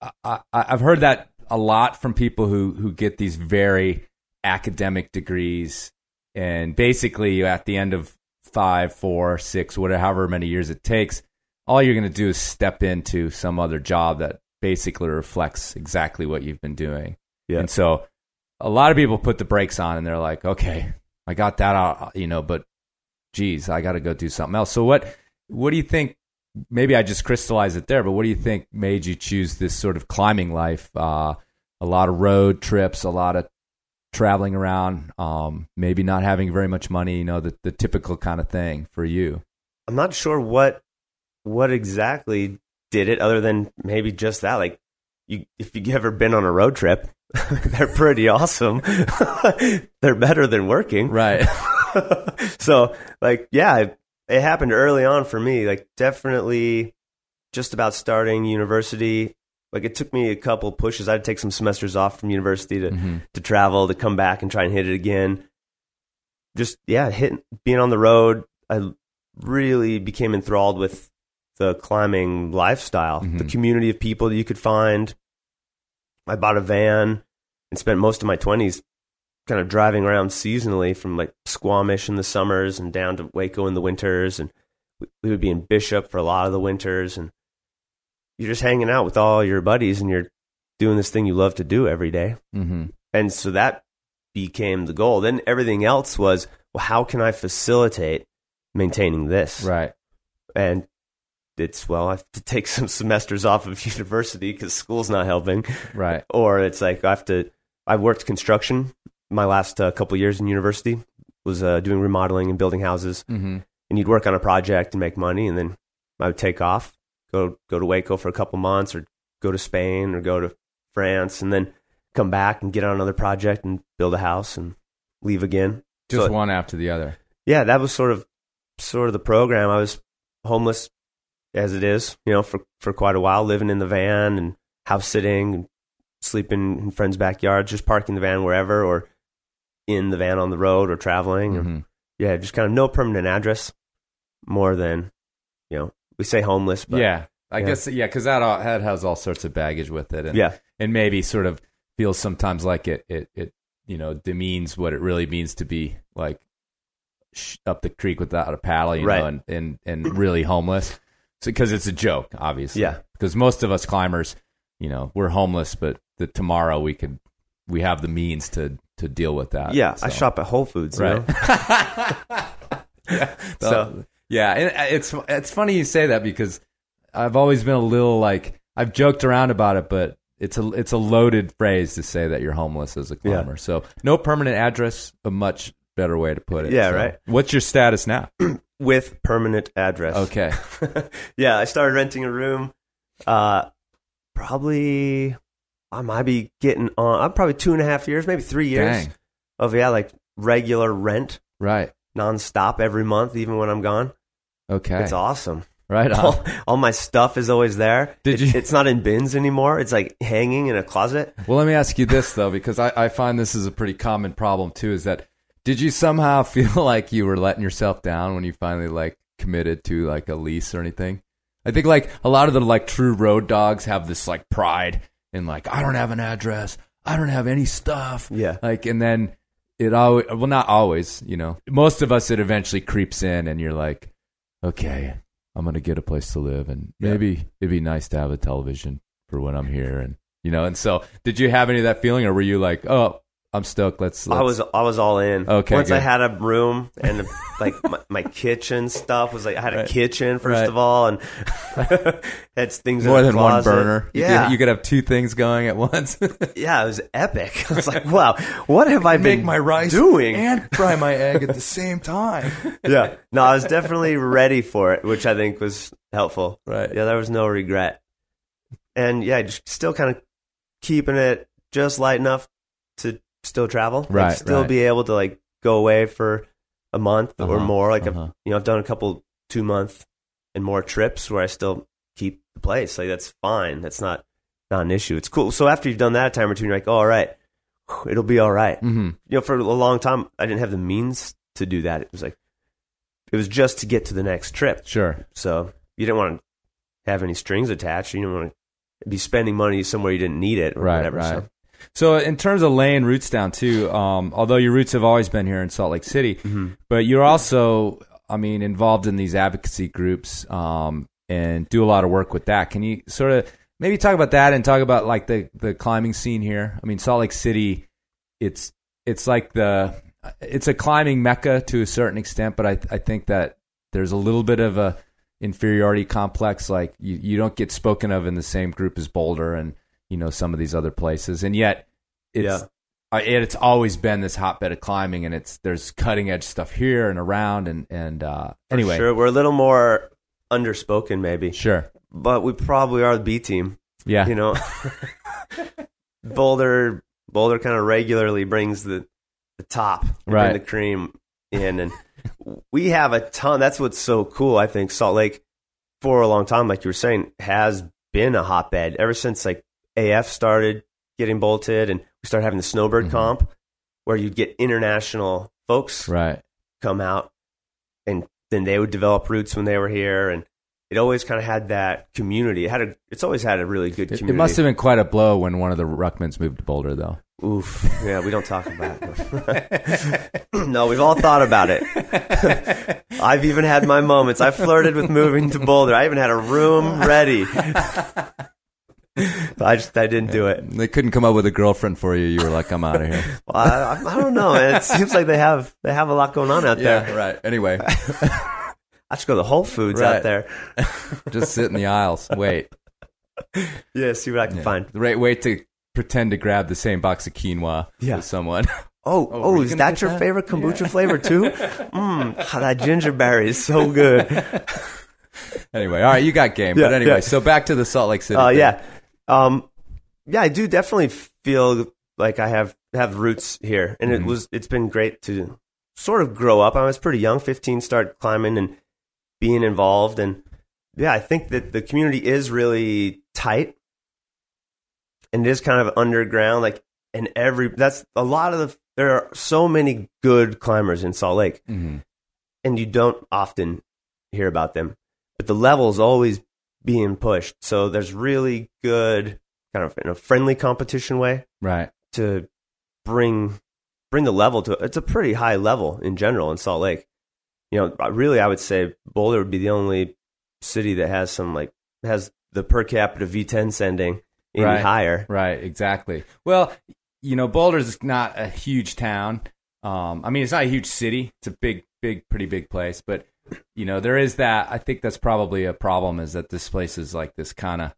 S2: I, I, I've heard that a lot from people who who get these very academic degrees, and basically at the end of five, four, six, whatever, however many years it takes, all you're going to do is step into some other job that basically reflects exactly what you've been doing.
S7: Yeah.
S2: And so a lot of people put the brakes on and they're like, okay, I got that out, you know, but geez, I got to go do something else. So what, what do you think? Maybe I just crystallized it there, but what do you think made you choose this sort of climbing life? Uh, a lot of road trips, a lot of traveling around, um, maybe not having very much money, you know, the, the typical kind of thing for you.
S7: I'm not sure what what exactly did it, other than maybe just that. Like, you if you've ever been on a road trip, they're pretty awesome. they're better than working.
S2: Right.
S7: so, like, yeah, it, it happened early on for me. Like, definitely, just about starting university. Like, it took me a couple pushes. I had to take some semesters off from university to
S2: Mhm.
S7: to travel, to come back and try and hit it again. Just yeah, hitting being on the road. I really became enthralled with the climbing lifestyle, the
S2: Mhm.
S7: community of people that you could find. I bought a van and spent most of my twenties kind of driving around seasonally from like Squamish in the summers and down to Hueco in the winters, and we would be in Bishop for a lot of the winters, and you're just hanging out with all your buddies and you're doing this thing you love to do every day.
S2: hmm
S7: And so that became the goal. Then everything else was, well, how can I facilitate maintaining this?
S2: Right.
S7: And it's, well, I have to take some semesters off of university because school's not helping.
S2: Right.
S7: Or it's like I have to, I worked construction my last uh, couple years in university, was uh, doing remodeling and building houses.
S2: hmm
S7: And you'd work on a project and make money. And then I would take off, go, go to Hueco for a couple months or go to Spain or go to France and then come back and get on another project and build a house and leave again.
S2: Just
S7: So-
S2: one after the other.
S7: Yeah, that was sort of sort of the program. I was homeless as it is, you know, for for quite a while, living in the van and house sitting and sleeping in friends' backyards, just parking the van wherever or in the van on the road or traveling. Or,
S2: Mhm.
S7: yeah, just kind of no permanent address more than, you know, we say homeless, but
S2: yeah, I
S7: yeah.
S2: guess yeah, because that all, that has all sorts of baggage with it, and
S7: yeah,
S2: and maybe sort of feels sometimes like it it it you know demeans what it really means to be like up the creek without a paddle, you
S7: Right.
S2: know, and and and really homeless. because it's a joke, obviously.
S7: Yeah.
S2: Because most of us climbers, you know, we're homeless, but the, tomorrow we could we have the means to to deal with that.
S7: yeah,
S2: So-
S7: I shop at Whole Foods, you
S2: Right.
S7: know?
S2: yeah.
S7: So
S2: yeah, and it's it's funny you say that because I've always been a little like I've joked around about it, but it's a it's a loaded phrase to say that you're homeless as a
S7: Yeah.
S2: climber. So no permanent address, a much better way to put it.
S7: Yeah,
S2: So
S7: right.
S2: What's your status now?
S7: with permanent address.
S2: Okay.
S7: yeah, I started renting a room. Uh, probably I might be getting on. I'm probably two and a half years, maybe three years
S2: Dang.
S7: of yeah, like regular rent
S2: Right.
S7: Nonstop every month, even when I'm gone.
S2: Okay.
S7: It's awesome.
S2: Right on.
S7: All, all my stuff is always there.
S2: Did
S7: It-
S2: you-
S7: It's not in bins anymore. It's like hanging in a closet.
S2: Well, let me ask you this though, because I, I find this is a pretty common problem too. Is that did you somehow feel like you were letting yourself down when you finally like committed to like a lease or anything? I think like a lot of the like true road dogs have this like pride in like I don't have an address, I don't have any stuff.
S7: Yeah.
S2: Like and then it always well not always, you know. Most of us it eventually creeps in and you're like, okay, I'm gonna get a place to live and
S7: Yeah.
S2: maybe it'd be nice to have a television for when I'm here and you know. And so, did you have any of that feeling, or were you like, oh, I'm stoked. Let's. let's
S7: I was I was all in.
S2: Okay,
S7: Once I had a room and like my, my kitchen stuff was like I had a
S2: Right.
S7: kitchen first
S2: Right.
S7: of all and had things
S2: more
S7: in a
S2: than one
S7: closet.
S2: burner. You
S7: Yeah,
S2: could, you could have two things going at once.
S7: yeah, it was epic. I was like, wow, what have I been doing?
S8: and fry my egg at the same time.
S7: yeah, no, I was definitely ready for it, which I think was helpful.
S2: Right.
S7: Yeah, there was no regret, and yeah, just still kind of keeping it just light enough to still travel, Like,
S2: Right,
S7: still
S2: right.
S7: be able to like go away for a month or
S2: Uh-huh,
S7: more. Like
S2: uh-huh.
S7: I've you know I've done a couple two month and more trips where I still keep the place. Like that's fine. That's not not an issue. It's cool. So after you've done that a time or two, you're like, oh, all right, it'll be all right
S2: mm-hmm.
S7: you know, for a long time, I didn't have the means to do that. It was like, it was just to get to the next trip.
S2: Sure.
S7: So you didn't want to have any strings attached. You didn't want to be spending money somewhere you didn't need it or
S2: Right.
S7: whatever.
S2: right.
S7: So,
S2: So in terms of laying roots down too, um, although your roots have always been here in Salt Lake City,
S7: Mhm.
S2: but you're also, I mean, involved in these advocacy groups um, and do a lot of work with that. Can you sort of maybe talk about that and talk about like the the climbing scene here? I mean, Salt Lake City, it's it's like the it's a climbing mecca to a certain extent, but I I think that there's a little bit of a inferiority complex. Like you, you don't get spoken of in the same group as Boulder and you know some of these other places, and yet it's
S7: Yeah.
S2: uh, it, it's always been this hotbed of climbing, and it's there's cutting edge stuff here and around, and and uh, anyway,
S7: sure, we're a little more underspoken, maybe,
S2: sure,
S7: but we probably are the B team.
S2: yeah,
S7: You know, Boulder, Boulder kind of regularly brings the the top, and
S2: Right.
S7: the cream in, and we have a ton. That's what's so cool. I think Salt Lake, for a long time, like you were saying, has been a hotbed ever since like AF started getting bolted, and we started having the Snowbird
S2: Mhm.
S7: comp, where you'd get international folks
S2: right,
S7: come out, and then they would develop roots when they were here, and it always kind of had that community. It had a, it's always had a really good
S2: it,
S7: community.
S2: it must have been quite a blow when one of the Ruckmans moved to Boulder, though.
S7: Oof. Yeah, we don't talk about it. no, we've all thought about it. I've even had my moments. I flirted with moving to Boulder. I even had a room ready. But I just I didn't do it.
S2: They couldn't come up with a girlfriend for you. You were like, I'm out of here.
S7: Well, I, I, don't know, man. It seems like they have they have a lot going on out there.
S2: right. Anyway,
S7: I should go to Whole Foods
S2: Right.
S7: out there.
S2: just sit in the aisles. Wait,
S7: Yeah, see what I can
S2: Yeah.
S7: find.
S2: right way to pretend to grab the same box of quinoa
S7: Yeah.
S2: with someone.
S7: Oh,
S2: Oh,
S7: oh,
S2: you
S7: is that your
S2: that?
S7: favorite kombucha flavor too? Mmm, that gingerberry is so good.
S2: anyway, all right, you got game.
S7: Yeah,
S2: but anyway,
S7: yeah.
S2: so back to the Salt Lake City.
S7: Uh, yeah, um, yeah, I do definitely feel like I have have roots here, and
S2: Mhm.
S7: it was it's been great to sort of grow up. I was pretty young, fifteen, start climbing and being involved, and yeah, I think that the community is really tight, and it is kind of underground, like and every that's a lot of the there are so many good climbers in Salt Lake
S2: Mhm.
S7: and you don't often hear about them. But the level's always being pushed. So there's really good kind of in a friendly competition way
S2: right.
S7: to bring bring the level to it's a pretty high level in general in Salt Lake. You know, really I would say Boulder would be the only city that has some like has the per capita V10 sending any
S2: Right.
S7: higher.
S2: Right, exactly. Well, you know, Boulder's not a huge town. Um, I mean, it's not a huge city. It's a big, big, pretty big place. But you know, there is that. I think that's probably a problem. Is that this place is like this kind of,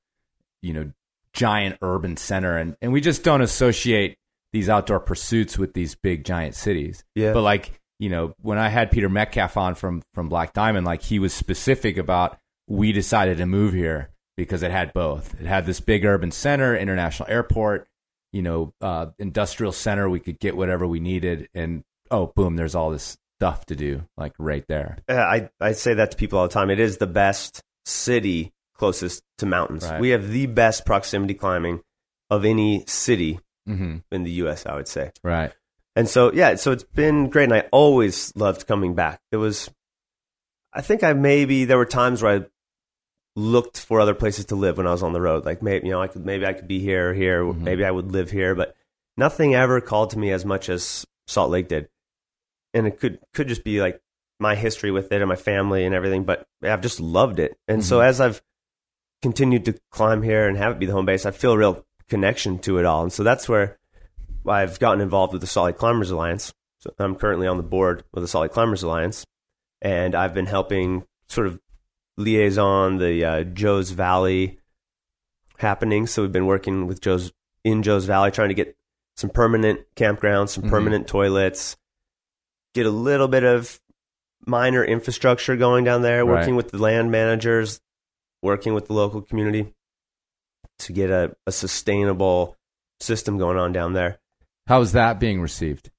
S2: you know, giant urban center, and and we just don't associate these outdoor pursuits with these big giant cities.
S7: Yeah.
S2: But like, you know, when I had Peter Metcalf on from from Black Diamond, like he was specific about we decided to move here because it had both. It had this big urban center, international airport, you know, uh, industrial center. We could get whatever we needed, and oh, boom, there's all this stuff to do, like right there.
S7: Yeah, I I say that to people all the time. It is the best city closest to mountains.
S2: Right.
S7: We have the best proximity climbing of any city
S2: Mm-hmm.
S7: in the U.S. I would say.
S2: Right.
S7: And so, yeah, so it's been great. And I always loved coming back. It was, I think I maybe, there were times where I looked for other places to live when I was on the road. Like maybe, you know, I could, maybe I could be here or here.
S2: Mhm.
S7: Maybe I would live here, but nothing ever called to me as much as Salt Lake did. And it could, could just be like my history with it and my family and everything, but I've just loved it. And so
S2: Mhm.
S7: as I've continued to climb here and have it be the home base, I feel a real connection to it all. And so that's where I've gotten involved with the Salt Lake Climbers Alliance. So I'm currently on the board with the Salt Lake Climbers Alliance, and I've been helping sort of liaison the uh, Joe's Valley happening. So we've been working with Joe's in Joe's Valley, trying to get some permanent campgrounds, some
S2: Mhm.
S7: permanent toilets, get a little bit of minor infrastructure going down there,
S2: Right.
S7: working with the land managers, working with the local community to get a, a sustainable system going on down there.
S2: How's that being received?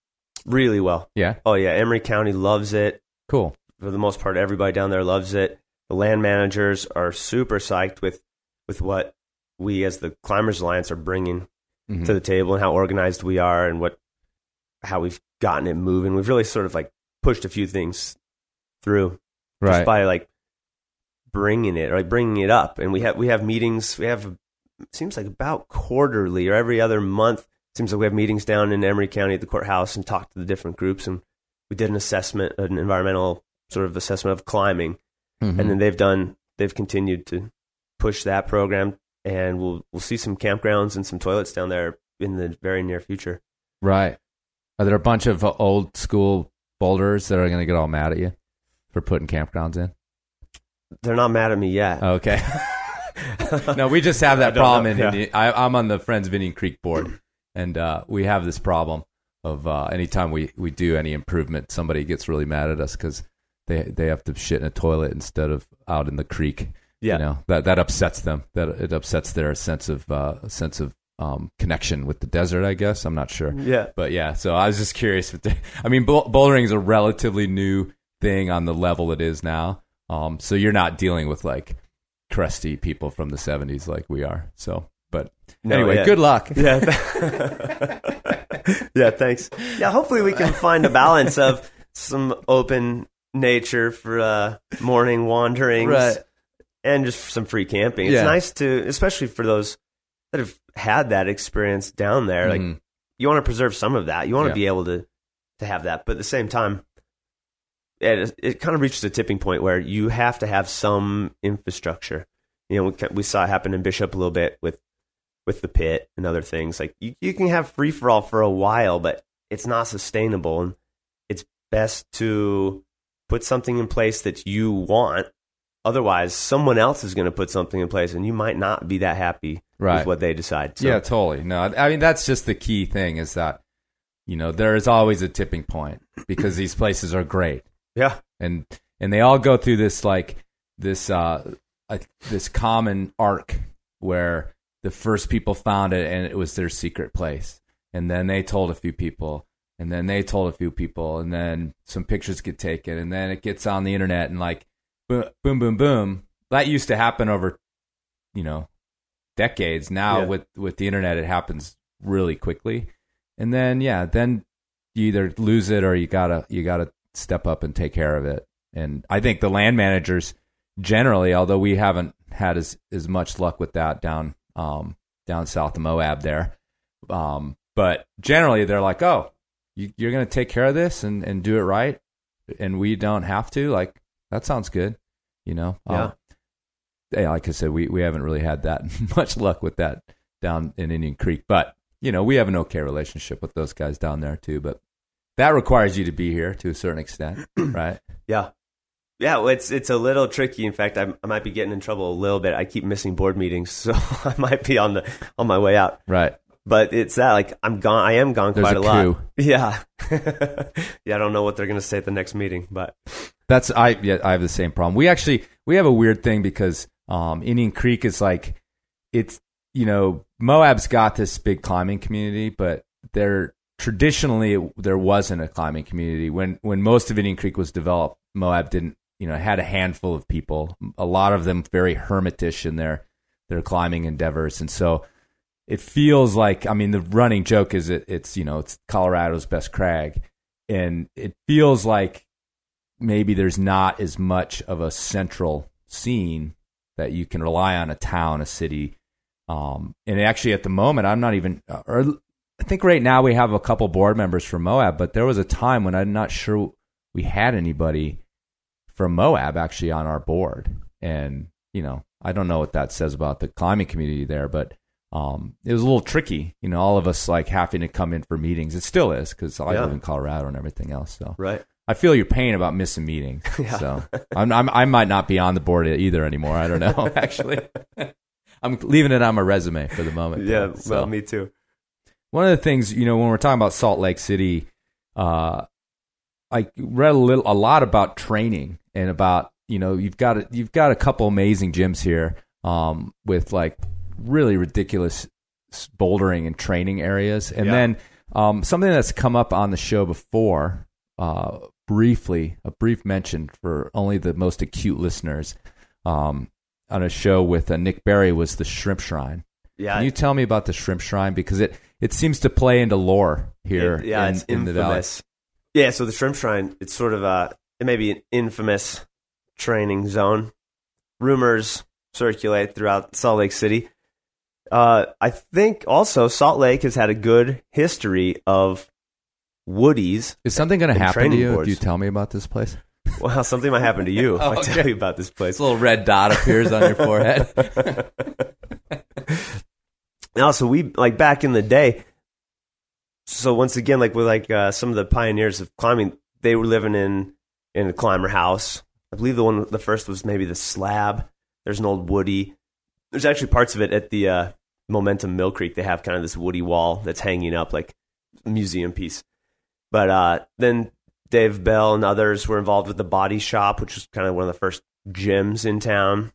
S7: Really well.
S2: Yeah.
S7: Oh yeah, Emery County loves it.
S2: Cool.
S7: For the most part, everybody down there loves it. The land managers are super psyched with with what we as the Climbers Alliance are bringing
S2: Mhm.
S7: to the table and how organized we are and what how we've gotten it moving. We've really sort of like pushed a few things through
S2: Right.
S7: just by like bringing it or like bringing it up. And we have we have meetings. We have seems like about quarterly or every other month. Seems like we have meetings down in Emery County at the courthouse and talk to the different groups. And we did an assessment, an environmental sort of assessment of climbing,
S2: Mhm.
S7: and then they've done they've continued to push that program. And we'll we'll see some campgrounds and some toilets down there in the very near future.
S2: Right. Are there a bunch of uh, old school boulders that are going to get all mad at you for putting campgrounds in?
S7: They're not mad at me yet.
S2: Okay. no, we just have that problem
S7: know,
S2: in
S7: yeah.
S2: Indian. I, I'm on the Friends of Indian Creek board, and uh, we have this problem of uh, anytime we, we do any improvement, somebody gets really mad at us because they they have to shit in a toilet instead of out in the creek.
S7: Yeah.
S2: you know that that upsets them. That it upsets their sense of uh, sense of um, connection with the desert. I guess I'm not sure.
S7: Yeah.
S2: But yeah, so I was just curious. If they, I mean, bou- bouldering is a relatively new thing on the level it is now. Um, so you're not dealing with like crusty people from the 70s like we are. So, but
S7: No,
S2: anyway,
S7: yeah.
S2: good luck.
S7: Yeah. yeah, thanks. Yeah, hopefully we can find a balance of some open nature for uh, morning wanderings
S2: Right.
S7: and just some free camping. It's
S2: Yeah.
S7: nice to, especially for those that have had that experience down there. Like,
S2: Mhm.
S7: you want to preserve some of that. You want
S2: Yeah.
S7: to be able to to have that, but at the same time, it it kind of reaches a tipping point where you have to have some infrastructure. You know, we, we saw it happen in Bishop a little bit with with the pit and other things. Like you, you can have free for all for a while, but it's not sustainable, and it's best to put something in place that you want. Otherwise, someone else is going to put something in place, and you might not be that happy
S2: Right.
S7: with what they decide. So,
S2: Yeah, totally. No, I mean that's just the key thing is that you know there is always a tipping point because these places are great
S7: yeah,
S2: and and they all go through this like this uh uh, this common arc where the first people found it and it was their secret place and then they told a few people and then they told a few people and then some pictures get taken and then it gets on the internet and like boom boom boom boom. That used to happen over you know decades. Now
S7: Yeah.
S2: with with the internet it happens really quickly. And then yeah then you either lose it or you gotta you gotta step up and take care of it. And i think the land managers generally although we haven't had as as much luck with that down um down south of moab there um but generally they're like oh you, you're gonna take care of this and and do it right and we don't have to like that sounds good you know
S7: Yeah.
S2: Um, yeah, like I said, we, we haven't really had that much luck with that down in Indian Creek, but you know we have an okay relationship with those guys down there too. But that requires you to be here to a certain extent, right?
S7: Yeah. Yeah, well, it's it's a little tricky. In fact, I, I might be getting in trouble a little bit. I keep missing board meetings, so I might be on the on my way out.
S2: Right.
S7: But it's that like I'm gone. I am gone
S2: There's
S7: quite
S2: a
S7: a, lot. Yeah, yeah. I don't know what they're gonna say at the next meeting, but
S2: That's I yeah I have the same problem. We actually we have a weird thing because Um, Indian Creek is like it's you know Moab's got this big climbing community, but there traditionally there wasn't a climbing community when when most of Indian Creek was developed. Moab didn't you know had a handful of people, a lot of them very hermitish in their their climbing endeavors, and so it feels like I mean the running joke is it, it's you know it's Colorado's best crag, and it feels like maybe there's not as much of a central scene that you can rely on a town, a city. Um, and actually, at the moment, I'm not even, or I think right now we have a couple board members from Moab, but there was a time when I'm not sure we had anybody from Moab actually on our board. And, you know, I don't know what that says about the climbing community there, but um, it was a little tricky, you know, all of us like having to come in for meetings. It still is because I
S7: Yeah.
S2: live in Colorado and everything else. So
S7: Right.
S2: I feel your pain about missing meetings. So I'm, I'm, I might not be on the board either anymore. I don't know, actually. I'm leaving it on my resume for the moment.
S7: Yeah.
S2: though. So
S7: Well, me too.
S2: one of the things, you know, when we're talking about Salt Lake City, uh, I read a little, a lot about training and about, you know, you've got a, you've got a couple amazing gyms here, um, with like really ridiculous bouldering and training areas. And
S7: Yeah.
S2: then, um, something that's come up on the show before, uh, briefly, a brief mention for only the most acute listeners, um, on a show with uh, Nik Berry was the Shrimp Shrine.
S7: Yeah.
S2: Can you tell me about the Shrimp Shrine because it it seems to play into lore here.
S7: It- yeah,
S2: in,
S7: it's
S2: in the valley.
S7: infamous. Yeah, so the Shrimp Shrine, it's sort of a, it may be an infamous training zone. Rumors circulate throughout Salt Lake City. Uh, I think also Salt Lake has had a good history of woodies.
S2: Is something going to happen to you
S7: boards.
S2: if you tell me about this place?
S7: Well, something might happen to you if
S2: Oh,
S7: I tell you about this place.
S2: This little red dot appears on your forehead.
S7: No, so we like back in the day. So once again, like with like uh, some of the pioneers of climbing, they were living in in a climber house. I believe the one, the first was maybe the slab. There's an old woody. There's actually parts of it at the uh, Momentum Mill Creek. They have kind of this woody wall that's hanging up like museum piece. But uh, then Dave Bell and others were involved with the Body Shop, which was kind of one of the first gyms in town.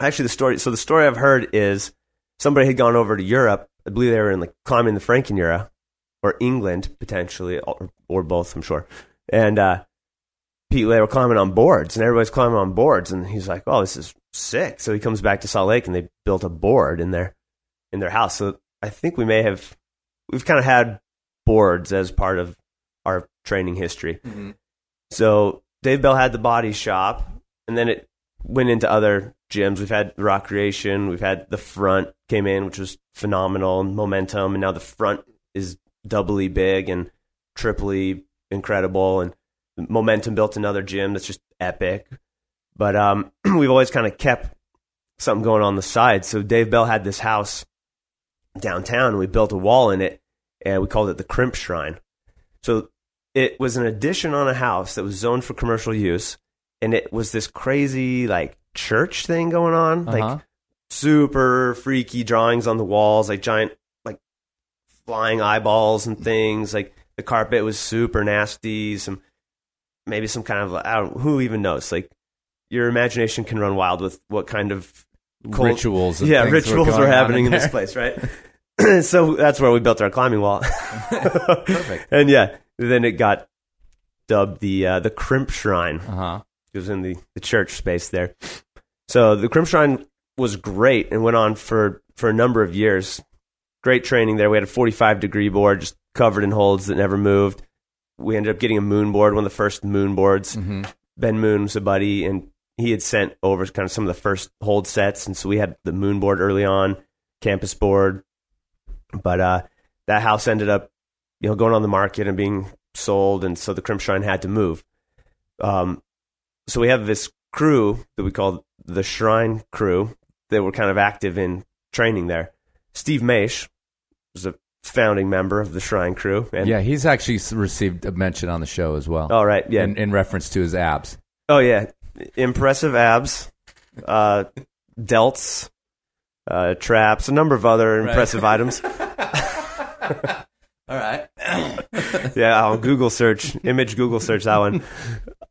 S7: Actually, the story. So the story I've heard is somebody had gone over to Europe. I believe they were in like climbing the Frankenjura or England potentially, or, or both. I'm sure. And uh, they were climbing on boards, and everybody's climbing on boards. And he's like, "Oh, this is sick." So he comes back to Salt Lake, and they built a board in their in their house. So I think we may have we've kind of had boards as part of our training history. So Dave Bell had the body shop, and then it went into other gyms. We've had Rockreation, we've had the front came in, which was phenomenal, and momentum, and now the front is doubly big and triply incredible, and momentum built another gym that's just epic. But um, we've always kind of kept something going on the side. So Dave Bell had this house downtown, we built a wall in it, and we called it the Crimp Shrine. So it was an addition on a house that was zoned for commercial use, and it was this crazy like church thing going on,
S2: Uh-huh.
S7: like super freaky drawings on the walls, like giant like flying eyeballs and things. Like the carpet was super nasty. Some maybe some kind of I don't who even knows. Like your imagination can run wild with what kind of
S2: rituals.
S7: Yeah, rituals
S2: going
S7: were happening in,
S2: there.
S7: this place, right? so that's where we built our climbing wall.
S2: Perfect.
S7: And yeah, then it got dubbed the uh, the Crimp Shrine.
S2: Uh huh.
S7: It was in the, the church space there. So the Crimp Shrine was great and went on for, for a number of years. Great training there. We had a 45 degree board just covered in holds that never moved. We ended up getting a moon board, one of the first moon boards.
S2: hmm
S7: Ben Moon was a buddy, and he had sent over kind of some of the first hold sets, and so we had the moon board early on, campus board. But uh, that house ended up, you know, going on the market and being sold, and so the Crimp Shrine had to move. Um, so we have this crew that we call the Shrine Crew that were kind of active in training there. Steve Maisch was a founding member of the Shrine Crew, and
S2: Yeah, he's actually received a mention on the show as well.
S7: all right, yeah,
S2: in, in reference to his abs.
S7: Oh yeah, impressive abs, uh, delts, uh, traps, a number of other
S2: Right.
S7: impressive items.
S2: All right.
S7: Yeah, I'll Google search, image Google search that one.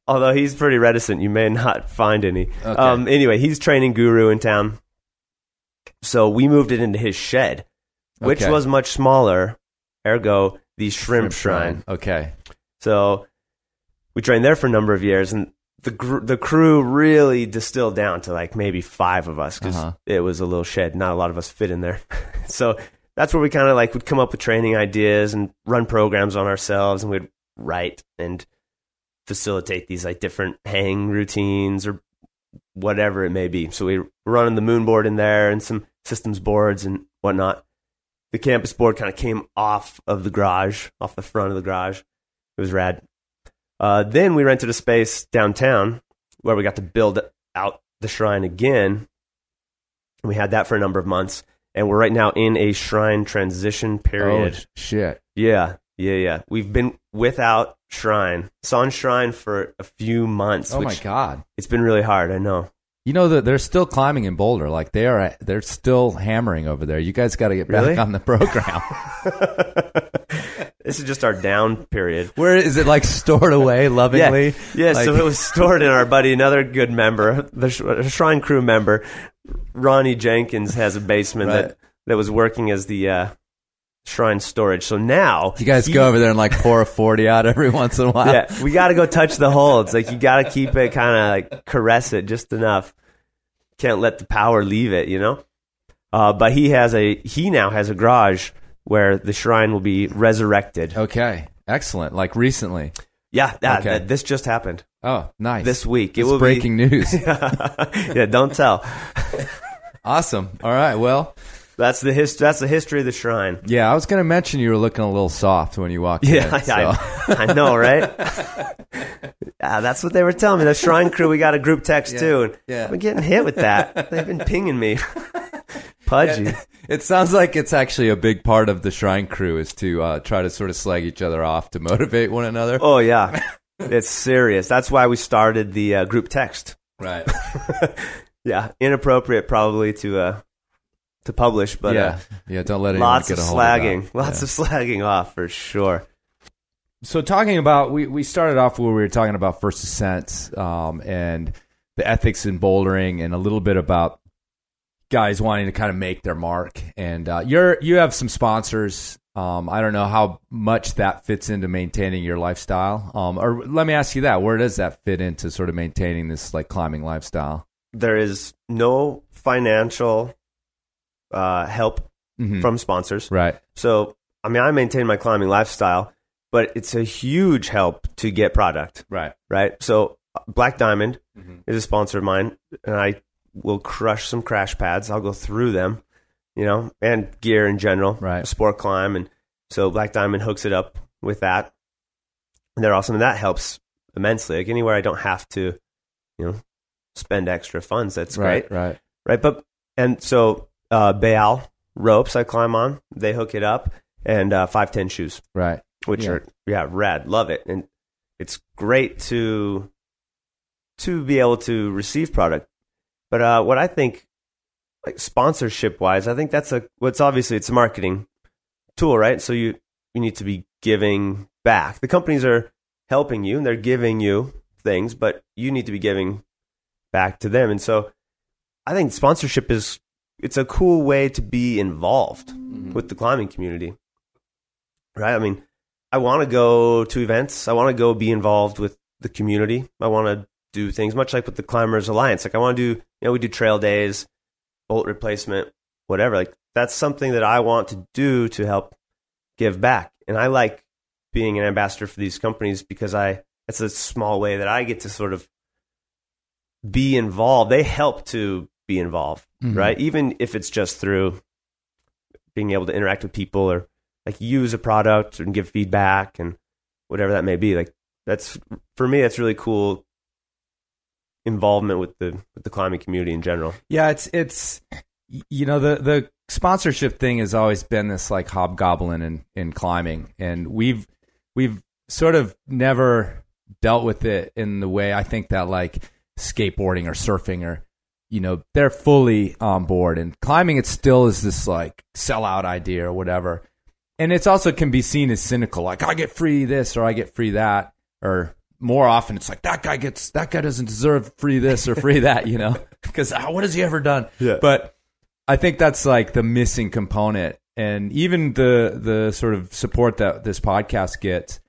S7: although he's pretty reticent, you may not find any.
S2: Okay.
S7: Um, anyway, he's training Guru in town, so we moved it into his shed, which
S2: Okay.
S7: was much smaller. Ergo, the shrimp, shrine.
S2: Okay.
S7: So we trained there for a number of years, and the gr- the crew really distilled down to like maybe five of us because
S2: Uh-huh.
S7: it was a little shed. Not a lot of us fit in there. so that's where we kind of like would come up with training ideas and run programs on ourselves, and we'd write and facilitate these like different hang routines or whatever it may be. So we were running the moon board in there and some systems boards and whatnot. The campus board kind of came off of the garage, off the front of the garage. It was rad. Uh, then we rented a space downtown where we got to build out the shrine again. And we had that for a number of months. And we're right now in a shrine transition period.
S2: Oh shit.
S7: Yeah, yeah, yeah. We've been without shrine, on shrine for a few months.
S2: Oh my god.
S7: It's been really hard. I know.
S2: You know that they're still climbing in Boulder. Like they are, they're still hammering over there. You guys got to get back
S7: Really?
S2: on the program.
S7: this is just our down period.
S2: Where is it like stored away lovingly?
S7: Yeah, yeah. so it was stored in our buddy, another good member, the sh- shrine crew member, Ronnie Jenkins has a basement
S2: Right.
S7: that that was working as the uh, shrine storage. So now
S2: You guys
S7: he-
S2: go over there and like pour a forty out every once in a while.
S7: Yeah, we got to go touch the holds. Like you got to keep it kind of like caress it just enough. Can't let the power leave it, you know. Uh, but he has a he now has a garage where the shrine will be resurrected.
S2: Okay. Excellent. Like recently.
S7: Yeah, that,
S2: Okay.
S7: that- this just happened
S2: Oh, nice.
S7: this week. It
S2: It's
S7: will
S2: breaking news.
S7: Yeah, don't tell.
S2: awesome. All right. Well,
S7: That's the his, That's the history of the shrine.
S2: yeah, I was going to mention you were looking a little soft when you walked
S7: Yeah,
S2: in. so-
S7: I, I know, right? yeah, that's what they were telling me. The shrine crew, we got a group text too, and
S2: yeah.
S7: I'm getting hit with that. They've been pinging me. Pudgy.
S2: It sounds like it's actually a big part of the shrine crew is to uh, try to sort of slag each other off to motivate one another.
S7: Oh yeah, it's serious. That's why we started the uh, group text.
S2: Right.
S7: Yeah, inappropriate probably to uh, to publish, but
S2: yeah.
S7: uh,
S2: yeah. Don't let anyone
S7: lots
S2: get
S7: of
S2: a hold of that.
S7: slagging, lots of slagging off for sure.
S2: So talking about we we started off where we were talking about first ascents um, and the ethics in bouldering and a little bit about guys wanting to kind of make their mark and uh, you're you have some sponsors. Um, I don't know how much that fits into maintaining your lifestyle. Um, or let me ask you that: Where does that fit into sort of maintaining this like climbing lifestyle?
S7: There is no financial uh, help
S2: Mhm.
S7: from sponsors.
S2: Right.
S7: So, I mean, I maintain my climbing lifestyle, but it's a huge help to get product,
S2: Right.
S7: right? So, Black Diamond
S2: Mhm.
S7: is a sponsor of mine, and I will crush some crash pads. I'll go through them, you know, and gear in general,
S2: Right.
S7: Sport climb, and so Black Diamond hooks it up with that. And they're awesome, and that helps immensely. Like anywhere I don't have to, you know, spend extra funds, that's great
S2: Right. Right.
S7: right? But and so uh, Beal ropes I climb on, they hook it up, and uh, five ten shoes,
S2: Right.
S7: which
S2: Yeah.
S7: are yeah rad, love it, and it's great to to be able to receive product. But uh, what I think, like sponsorship wise, I think that's a what's obviously it's a marketing tool, right? So you you need to be giving back. The companies are helping you and they're giving you things, but you need to be giving back to them. And so I think sponsorship is it's a cool way to be involved with the climbing community. Right? I mean, I want to go to events. I want to go be involved with the community. I want to do things much like with the Climbers Alliance. Like I want to do, you know, we do trail days, bolt replacement, whatever. Like that's something that I want to do to help give back. And I like being an ambassador for these companies because I it's a small way that I get to sort of be involved. They help to be involved,
S2: Mhm.
S7: right? Even if it's just through being able to interact with people or like use a product and give feedback and whatever that may be. Like that's for me, that's really cool involvement with the with the climbing community in general.
S2: Yeah, it's it's you know the the sponsorship thing has always been this like hobgoblin in in climbing, and we've we've sort of never dealt with it in the way I think that like skateboarding or surfing or you know they're fully on board. And climbing it still is this like sellout idea or whatever. And it's also can be seen as cynical like i get free this or i get free that or more often it's like that guy gets that guy doesn't deserve free this or free that, you know, because what has he ever done?
S7: Yeah.
S2: But I think that's like the missing component, and even the the sort of support that this podcast gets.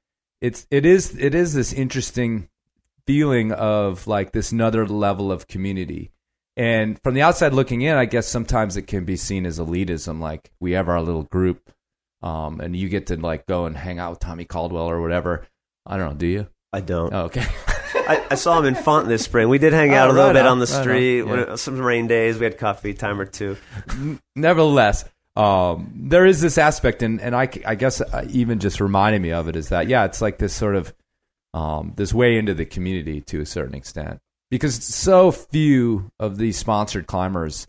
S2: It's it is it is this interesting feeling of like this another level of community. And from the outside looking in, I guess sometimes it can be seen as elitism. Like we have our little group, um, and you get to like go and hang out with Tommy Caldwell or whatever. I don't know. Do you?
S7: I don't.
S2: Oh, okay.
S7: I, I saw him in Font this spring. We did hang
S2: Oh,
S7: out a little
S2: right
S7: bit
S2: on,
S7: on the
S2: right on,
S7: street.
S2: yeah.
S7: Some rain days, we had coffee time or two.
S2: Nevertheless, um, there is this aspect, and and I, I guess uh, even just reminding me of it is that yeah, it's like this sort of um, this way into the community to a certain extent because so few of these sponsored climbers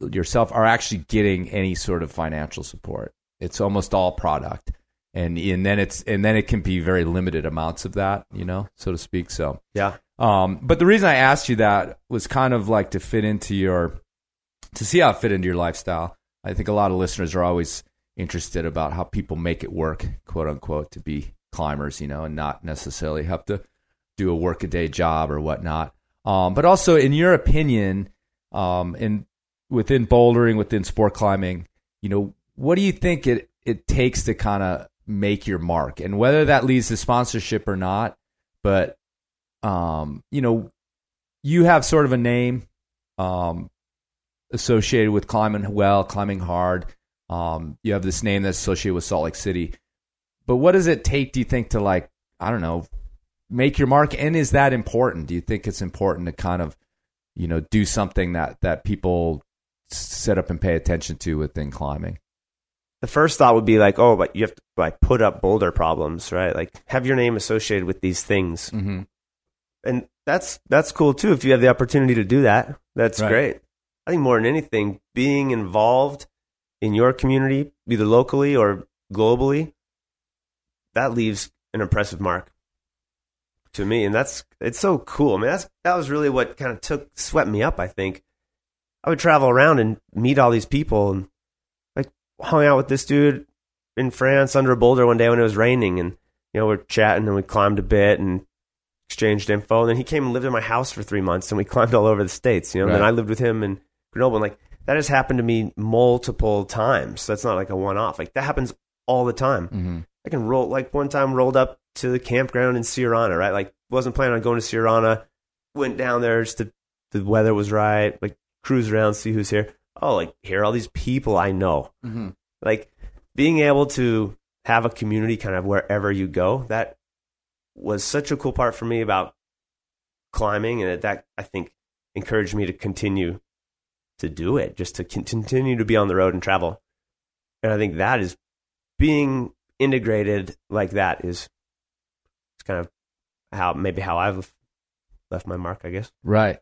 S2: yourself are actually getting any sort of financial support. It's almost all product. And and then it's and then it can be very limited amounts of that, you know, so to speak. So
S7: Yeah.
S2: um, but the reason I asked you that was kind of like to fit into your, to see how it fit into your lifestyle. I think a lot of listeners are always interested about how people make it work, quote unquote, to be climbers, you know, and not necessarily have to do a workaday job or whatnot. Um, but also, in your opinion, um, in within bouldering, within sport climbing, you know, what do you think it it takes to kind of make your mark, and whether that leads to sponsorship or not? But um, you know, you have sort of a name um, associated with climbing well, climbing hard. Um, you have this name that's associated with Salt Lake City. But what does it take, do you think, to like, I don't know, make your mark? And is that important? Do you think it's important to kind of, you know, do something that that people set up and pay attention to within climbing?
S7: The first thought would be like, oh, but you have to like put up boulder problems, right? Like have your name associated with these things,
S2: Mm-hmm.
S7: and that's that's cool too. If you have the opportunity to do that, that's
S2: Right.
S7: great. I think more than anything, being involved in your community, either locally or globally, that leaves an impressive mark to me, and that's it's so cool. I mean, that's that was really what kind of took swept me up. I think I would travel around and meet all these people, and hung out with this dude in France under a boulder one day when it was raining, and you know we're chatting and we climbed a bit and exchanged info. And then he came and lived in my house for three months, and we climbed all over the states. You know, and then I lived with him in Grenoble, and like that has happened to me multiple times. So That's not like a one off. Like that happens all the time.
S2: Mm-hmm.
S7: I can roll like one time rolled up to the campground in Siurana, right? Like wasn't planning on going to Siurana, went down there just to the weather was right, like cruise around, see who's here. Oh, like here are all these people I know.
S2: Mm-hmm.
S7: Like being able to have a community kind of wherever you go, that was such a cool part for me about climbing and that I think encouraged me to continue to do it, just to continue to be on the road and travel. And I think that is being integrated like that is it's kind of how maybe how I've left my mark, I guess.
S2: Right.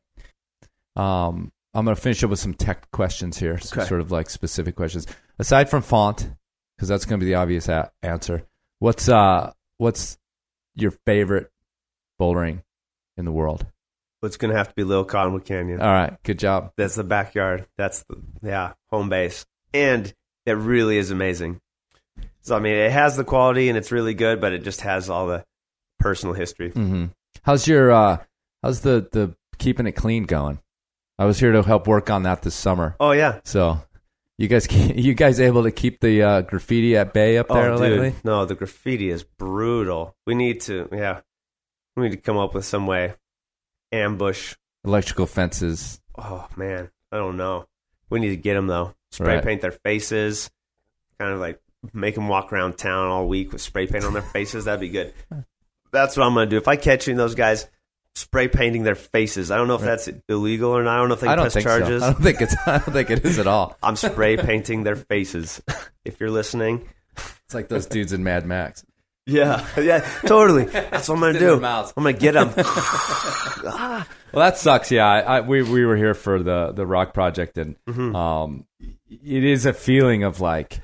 S2: Um, I'm going to finish up with some tech questions here, some
S7: Okay.
S2: sort of like specific questions. Aside from font, because that's going to be the obvious a- answer. What's uh, what's your favorite bouldering in the world?
S7: It's gonna have to be Little Cottonwood Canyon.
S2: All right, good job.
S7: That's the backyard. That's the yeah home base, and it really is amazing. So I mean, it has the quality and it's really good, but it just has all the personal history.
S2: hmm How's your uh, how's the the keeping it clean going? I was here to help work on that this summer.
S7: Oh yeah,
S2: So, you guys, you guys able to keep the uh, graffiti at bay up there
S7: oh
S2: lately?
S7: dude, no, the graffiti is brutal. We need to yeah, we need to come up with some way ambush.
S2: Electrical fences.
S7: Oh man, I don't know. We need to get them though. Spray
S2: Right.
S7: paint their faces, kind of like make them walk around town all week with spray paint on their faces. That'd be good. That's what I'm gonna do. If I catch any of those guys spray painting their faces, I don't know if that's illegal or not. I don't know if they
S2: I don't
S7: press
S2: think
S7: charges.
S2: so. I don't think it's. I don't think it is at all.
S7: I'm spray painting their faces. if you're listening,
S2: It's like those dudes in Mad Max.
S7: yeah, yeah, totally. That's what I'm gonna do. I'm gonna get them.
S2: Well, that sucks. Yeah, I, I, we we were here for the the rock project, and
S7: Mm-hmm.
S2: um, it is a feeling of like,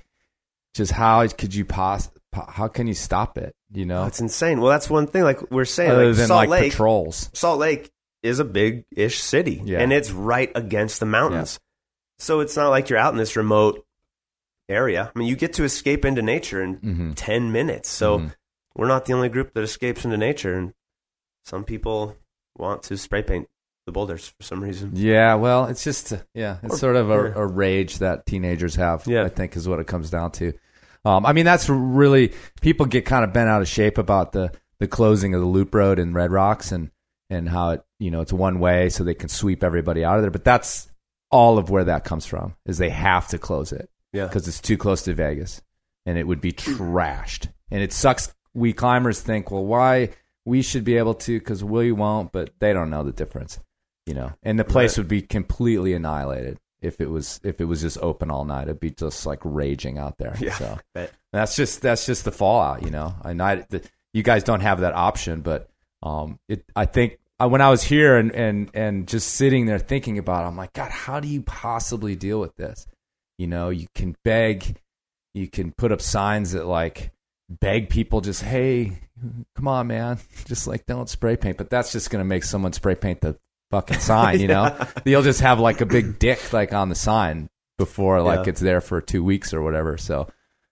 S2: just how could you pos? How can you stop it? You know,
S7: It's insane. Well, that's one thing. Like we're saying,
S2: other
S7: like
S2: than
S7: Salt
S2: like
S7: Lake.
S2: patrols.
S7: Salt Lake is a big ish city,
S2: Yeah.
S7: and it's right against the mountains. So it's not like you're out in this remote area. I mean, you get to escape into nature in
S2: Mhm.
S7: 10 minutes. So
S2: Mhm.
S7: we're not the only group that escapes into nature. And some people want to spray paint the boulders for some reason.
S2: Yeah, well, it's just yeah, it's
S7: Or-
S2: sort of a,
S7: yeah.
S2: a rage that teenagers have.
S7: Yeah.
S2: I think is what it comes down to. Um, I mean, that's really people get kind of bent out of shape about the the closing of the loop road in Red Rocks and and how it you know it's one way so they can sweep everybody out of there. But that's all of where that comes from is they have to close it
S7: Yeah.
S2: because it's too close to Vegas and it would be trashed. And it sucks. We climbers think, well, why we should be able to because we won't, but they don't know the difference, you know. And the place
S7: Right.
S2: would be completely annihilated if it was if it was just open all night. It'd be just like raging out there.
S7: Yeah.
S2: So that's just that's just the fallout, you know. And I the, you guys don't have that option, but um, it. I think I, when I was here and and and just sitting there thinking about, it, I'm like, God, how do you possibly deal with this? You know, you can beg, you can put up signs that like beg people, just hey, come on, man, just like don't spray paint. But that's just gonna make someone spray paint the fucking sign, you know. You'll just have like a big dick like on the sign before like
S7: Yeah.
S2: it's there for two weeks or whatever. So.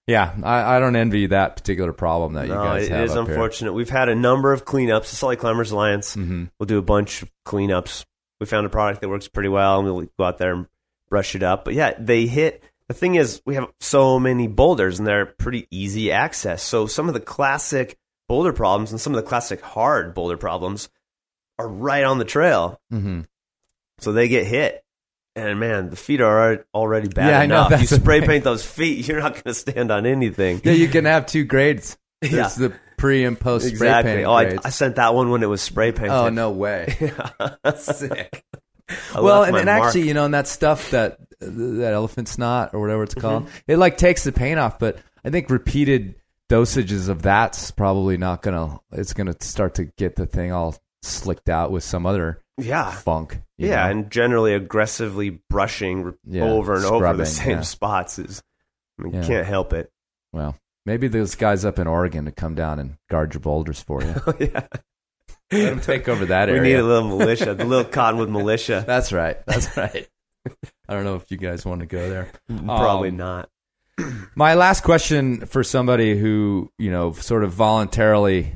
S2: Yeah, I, I don't envy that particular problem that you
S7: No,
S2: guys
S7: it
S2: have.
S7: is
S2: up here.
S7: unfortunate. We've had a number of cleanups. The Salt Lake Climbers Alliance
S2: Mhm.
S7: we'll do a bunch of cleanups. We found a product that works pretty well, and we'll go out there and brush it up. But yeah, they hit. The thing is, we have so many boulders, and they're pretty easy access. So some of the classic boulder problems and some of the classic hard boulder problems are right on the trail.
S2: Mhm.
S7: So they get hit. And man, the feet are already bad
S2: Yeah, I know,
S7: enough. you spray paint those feet, you're not going to stand on anything.
S2: Yeah, you can have two grades. There's
S7: Yeah.
S2: the pre and post spray paint
S7: Oh, I. I sent that one when it was spray painted.
S2: oh no way.
S7: Sick.
S2: well, and, and actually, you know, and that stuff that that elephant snot or whatever it's called,
S7: Mm-hmm.
S2: it like takes the paint off. But I think repeated dosages of that's probably not gonna. It's gonna start to get the thing all slicked out with some other
S7: yeah,
S2: funk.
S7: yeah,
S2: know?
S7: and generally aggressively brushing
S2: Yeah,
S7: over and over the same
S2: yeah.
S7: spots is. I mean,
S2: Yeah.
S7: can't help it.
S2: well, maybe those guys up in Oregon to come down and guard your boulders for you.
S7: yeah,
S2: Let them take over that area.
S7: we need a little militia, the little cottonwood militia.
S2: That's right. That's right. I don't know if you guys want to go there.
S7: Probably
S2: Um,
S7: not.
S2: My last question for somebody who, you know, sort of voluntarily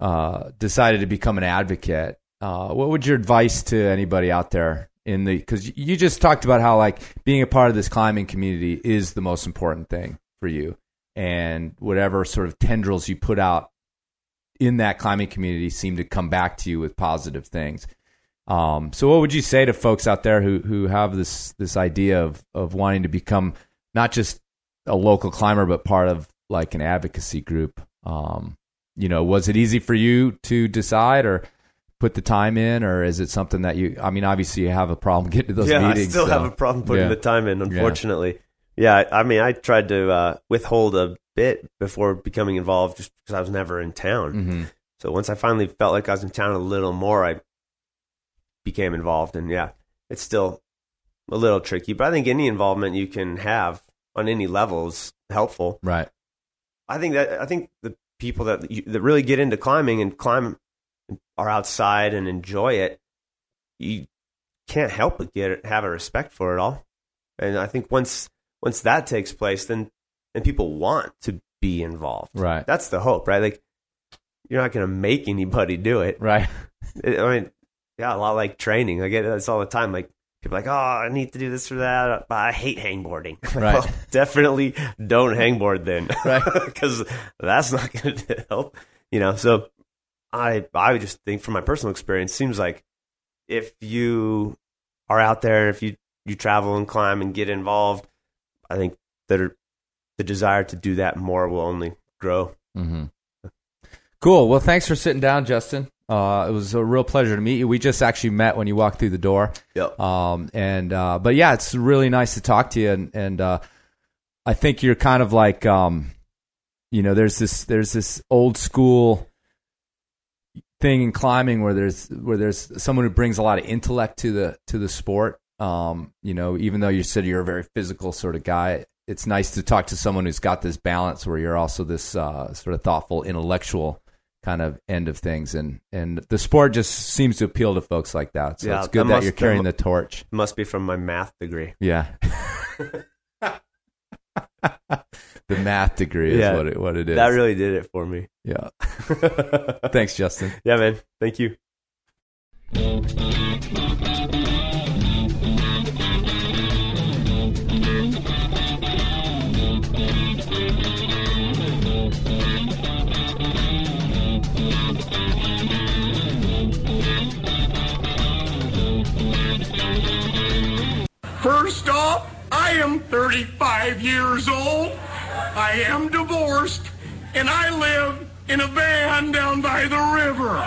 S2: uh, decided to become an advocate, uh, what would your advice to anybody out there in the, because you just talked about how like being a part of this climbing community is the most important thing for you. And whatever sort of tendrils you put out in that climbing community seem to come back to you with positive things. Um, so what would you say to folks out there who, who have this, this idea of, of wanting to become not just a local climber, but part of like an advocacy group. Um, you know, was it easy for you to decide or put the time in, or is it something that you? I mean, obviously you have a problem getting to those
S7: yeah,
S2: meetings.
S7: I still
S2: so-
S7: have a problem putting
S2: yeah.
S7: the time in. Unfortunately, yeah. I I mean, I tried to uh, withhold a bit before becoming involved, just because I was never in town.
S2: Mhm.
S7: So once I finally felt like I was in town a little more, I became involved. And yeah, it's still a little tricky, but I think any involvement you can have on any level is helpful.
S2: Right.
S7: I think that I think the people that you, that really get into climbing and climb are outside and enjoy it. You can't help but get have a respect for it all. And I think once once that takes place, then then people want to be involved.
S2: Right.
S7: That's the hope, right? Like you're not going to make anybody do it.
S2: Right.
S7: I mean, yeah, a lot like training. I get this all the time. Like are like, oh, I need to do this or that, but I hate hangboarding.
S2: Right.
S7: well, definitely don't hangboard then,
S2: Right.
S7: Because that's not going to help. You know. So I I would just think from my personal experience, seems like if you are out there, if you you travel and climb and get involved, I think that are- the desire to do that more will only grow.
S2: hmm Cool. Well, thanks for sitting down, Justin. Uh, it was a real pleasure to meet you. We just actually met when you walked through the door.
S7: Yep.
S2: Um, and uh, but yeah, it's really nice to talk to you, and and uh, I think you're kind of like, um, you know, there's this there's this old school thing in climbing where there's where there's someone who brings a lot of intellect to the to the sport. Um, you know, even though you said you're a very physical sort of guy, it's nice to talk to someone who's got this balance where you're also this uh, sort of thoughtful, intellectual kind of end of things, and and the sport just seems to appeal to folks like that. So
S7: Yeah,
S2: it's good
S7: that
S2: that,
S7: must-
S2: you're
S7: that
S2: carrying
S7: mu-
S2: the torch.
S7: Must be from my math degree.
S2: Yeah. The math degree is what it, what it is.
S7: That really did it for me.
S2: yeah. Thanks, Justin.
S7: Yeah, man. Thank you.
S9: First off, I am 35 years old. I am divorced, and I live in a van down by the river.